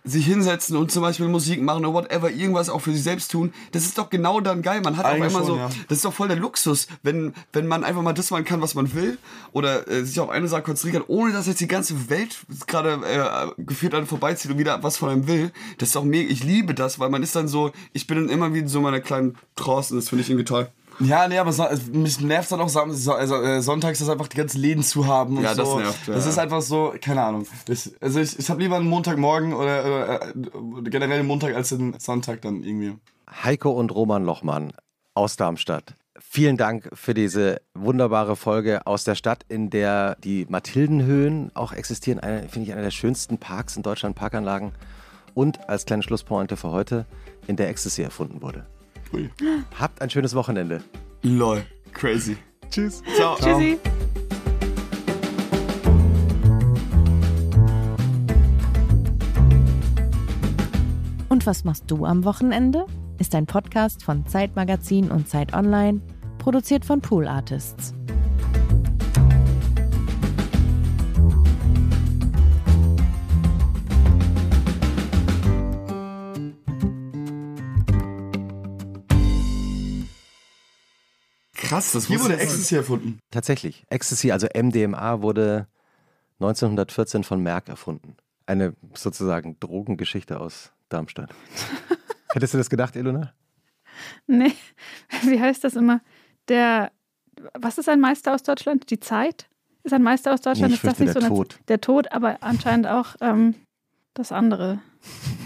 sich hinsetzen und zum Beispiel Musik machen oder whatever, irgendwas auch für sich selbst tun, das ist doch genau dann geil. Man hat Eigentlich auf einmal schon, so, ja. das ist doch voll der Luxus, wenn, wenn man einfach mal das machen kann, was man will oder äh, sich auf eine Sache konzentrieren kann, ohne dass jetzt die ganze Welt gerade äh, geführt an vorbeizieht und wieder was von einem will. Das ist doch mega, ich liebe das, weil man ist dann so, ich bin dann immer wie in so meiner kleinen Trance und das finde ich irgendwie toll. Ja, nee, aber so, mich nervt dann auch so, also, äh, sonntags, dass einfach die ganzen Läden zu haben und ja, so. das nervt. Ja. Das ist einfach so, keine Ahnung. Ich, also ich, ich habe lieber einen Montagmorgen oder, oder äh, generell einen Montag als einen Sonntag dann irgendwie. Heiko und Roman Lochmann aus Darmstadt. Vielen Dank für diese wunderbare Folge aus der Stadt, in der die Mathildenhöhen auch existieren. Finde ich einer der schönsten Parks in Deutschland, Parkanlagen. Und als kleine Schlusspointe für heute, in der Ecstasy erfunden wurde. Ui. Habt ein schönes Wochenende. Lol, crazy. Tschüss. Ciao. Tschüssi. Und was machst du am Wochenende? Ist ein Podcast von Zeitmagazin und Zeit Online, produziert von Pool Artists. Krass, das Hier wurde Ecstasy erfunden. Tatsächlich. Ecstasy, also MDMA, wurde 1914 von Merck erfunden. Eine sozusagen Drogengeschichte aus Darmstadt. [laughs] Hättest du das gedacht, Elona? Nee. [laughs] Wie heißt das immer? Der, was ist ein Meister aus Deutschland? Die Zeit? Ist ein Meister aus Deutschland? Nee, ist das nicht der so Tod. der Tod, aber anscheinend auch ähm, das andere.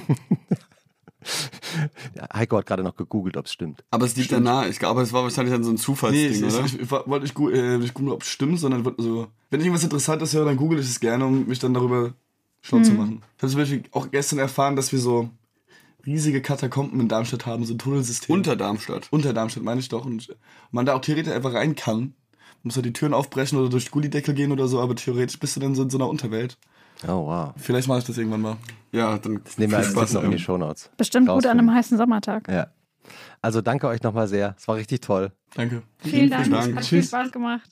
[laughs] Heiko hat gerade noch gegoogelt, ob es stimmt. Aber es liegt stimmt. danach. Ich glaube, es war wahrscheinlich dann so ein Zufallsding, nee, oder? Ich, ich, ich wollte nicht, äh, nicht googeln, ob es stimmt, sondern so, wenn ich irgendwas Interessantes höre, dann google ich es gerne, um mich dann darüber schlau mhm. zu machen. Ich habe zum Beispiel auch gestern erfahren, dass wir so riesige Katakomben in Darmstadt haben, so ein Tunnelsystem. Unter Darmstadt? Unter Darmstadt, meine ich doch. Und man da auch theoretisch einfach rein kann. Man muss halt die Türen aufbrechen oder durch Gullideckel gehen oder so, aber theoretisch bist du dann so in so einer Unterwelt. Oh, wow. Vielleicht mache ich das irgendwann mal. Ja, dann das nehmen wir als Spaß noch in die Shownotes. Bestimmt gut an einem heißen Sommertag. Ja. Also danke euch nochmal sehr. Es war richtig toll. Danke. Vielen, Vielen Dank. Dank. Hat Tschüss. viel Spaß gemacht.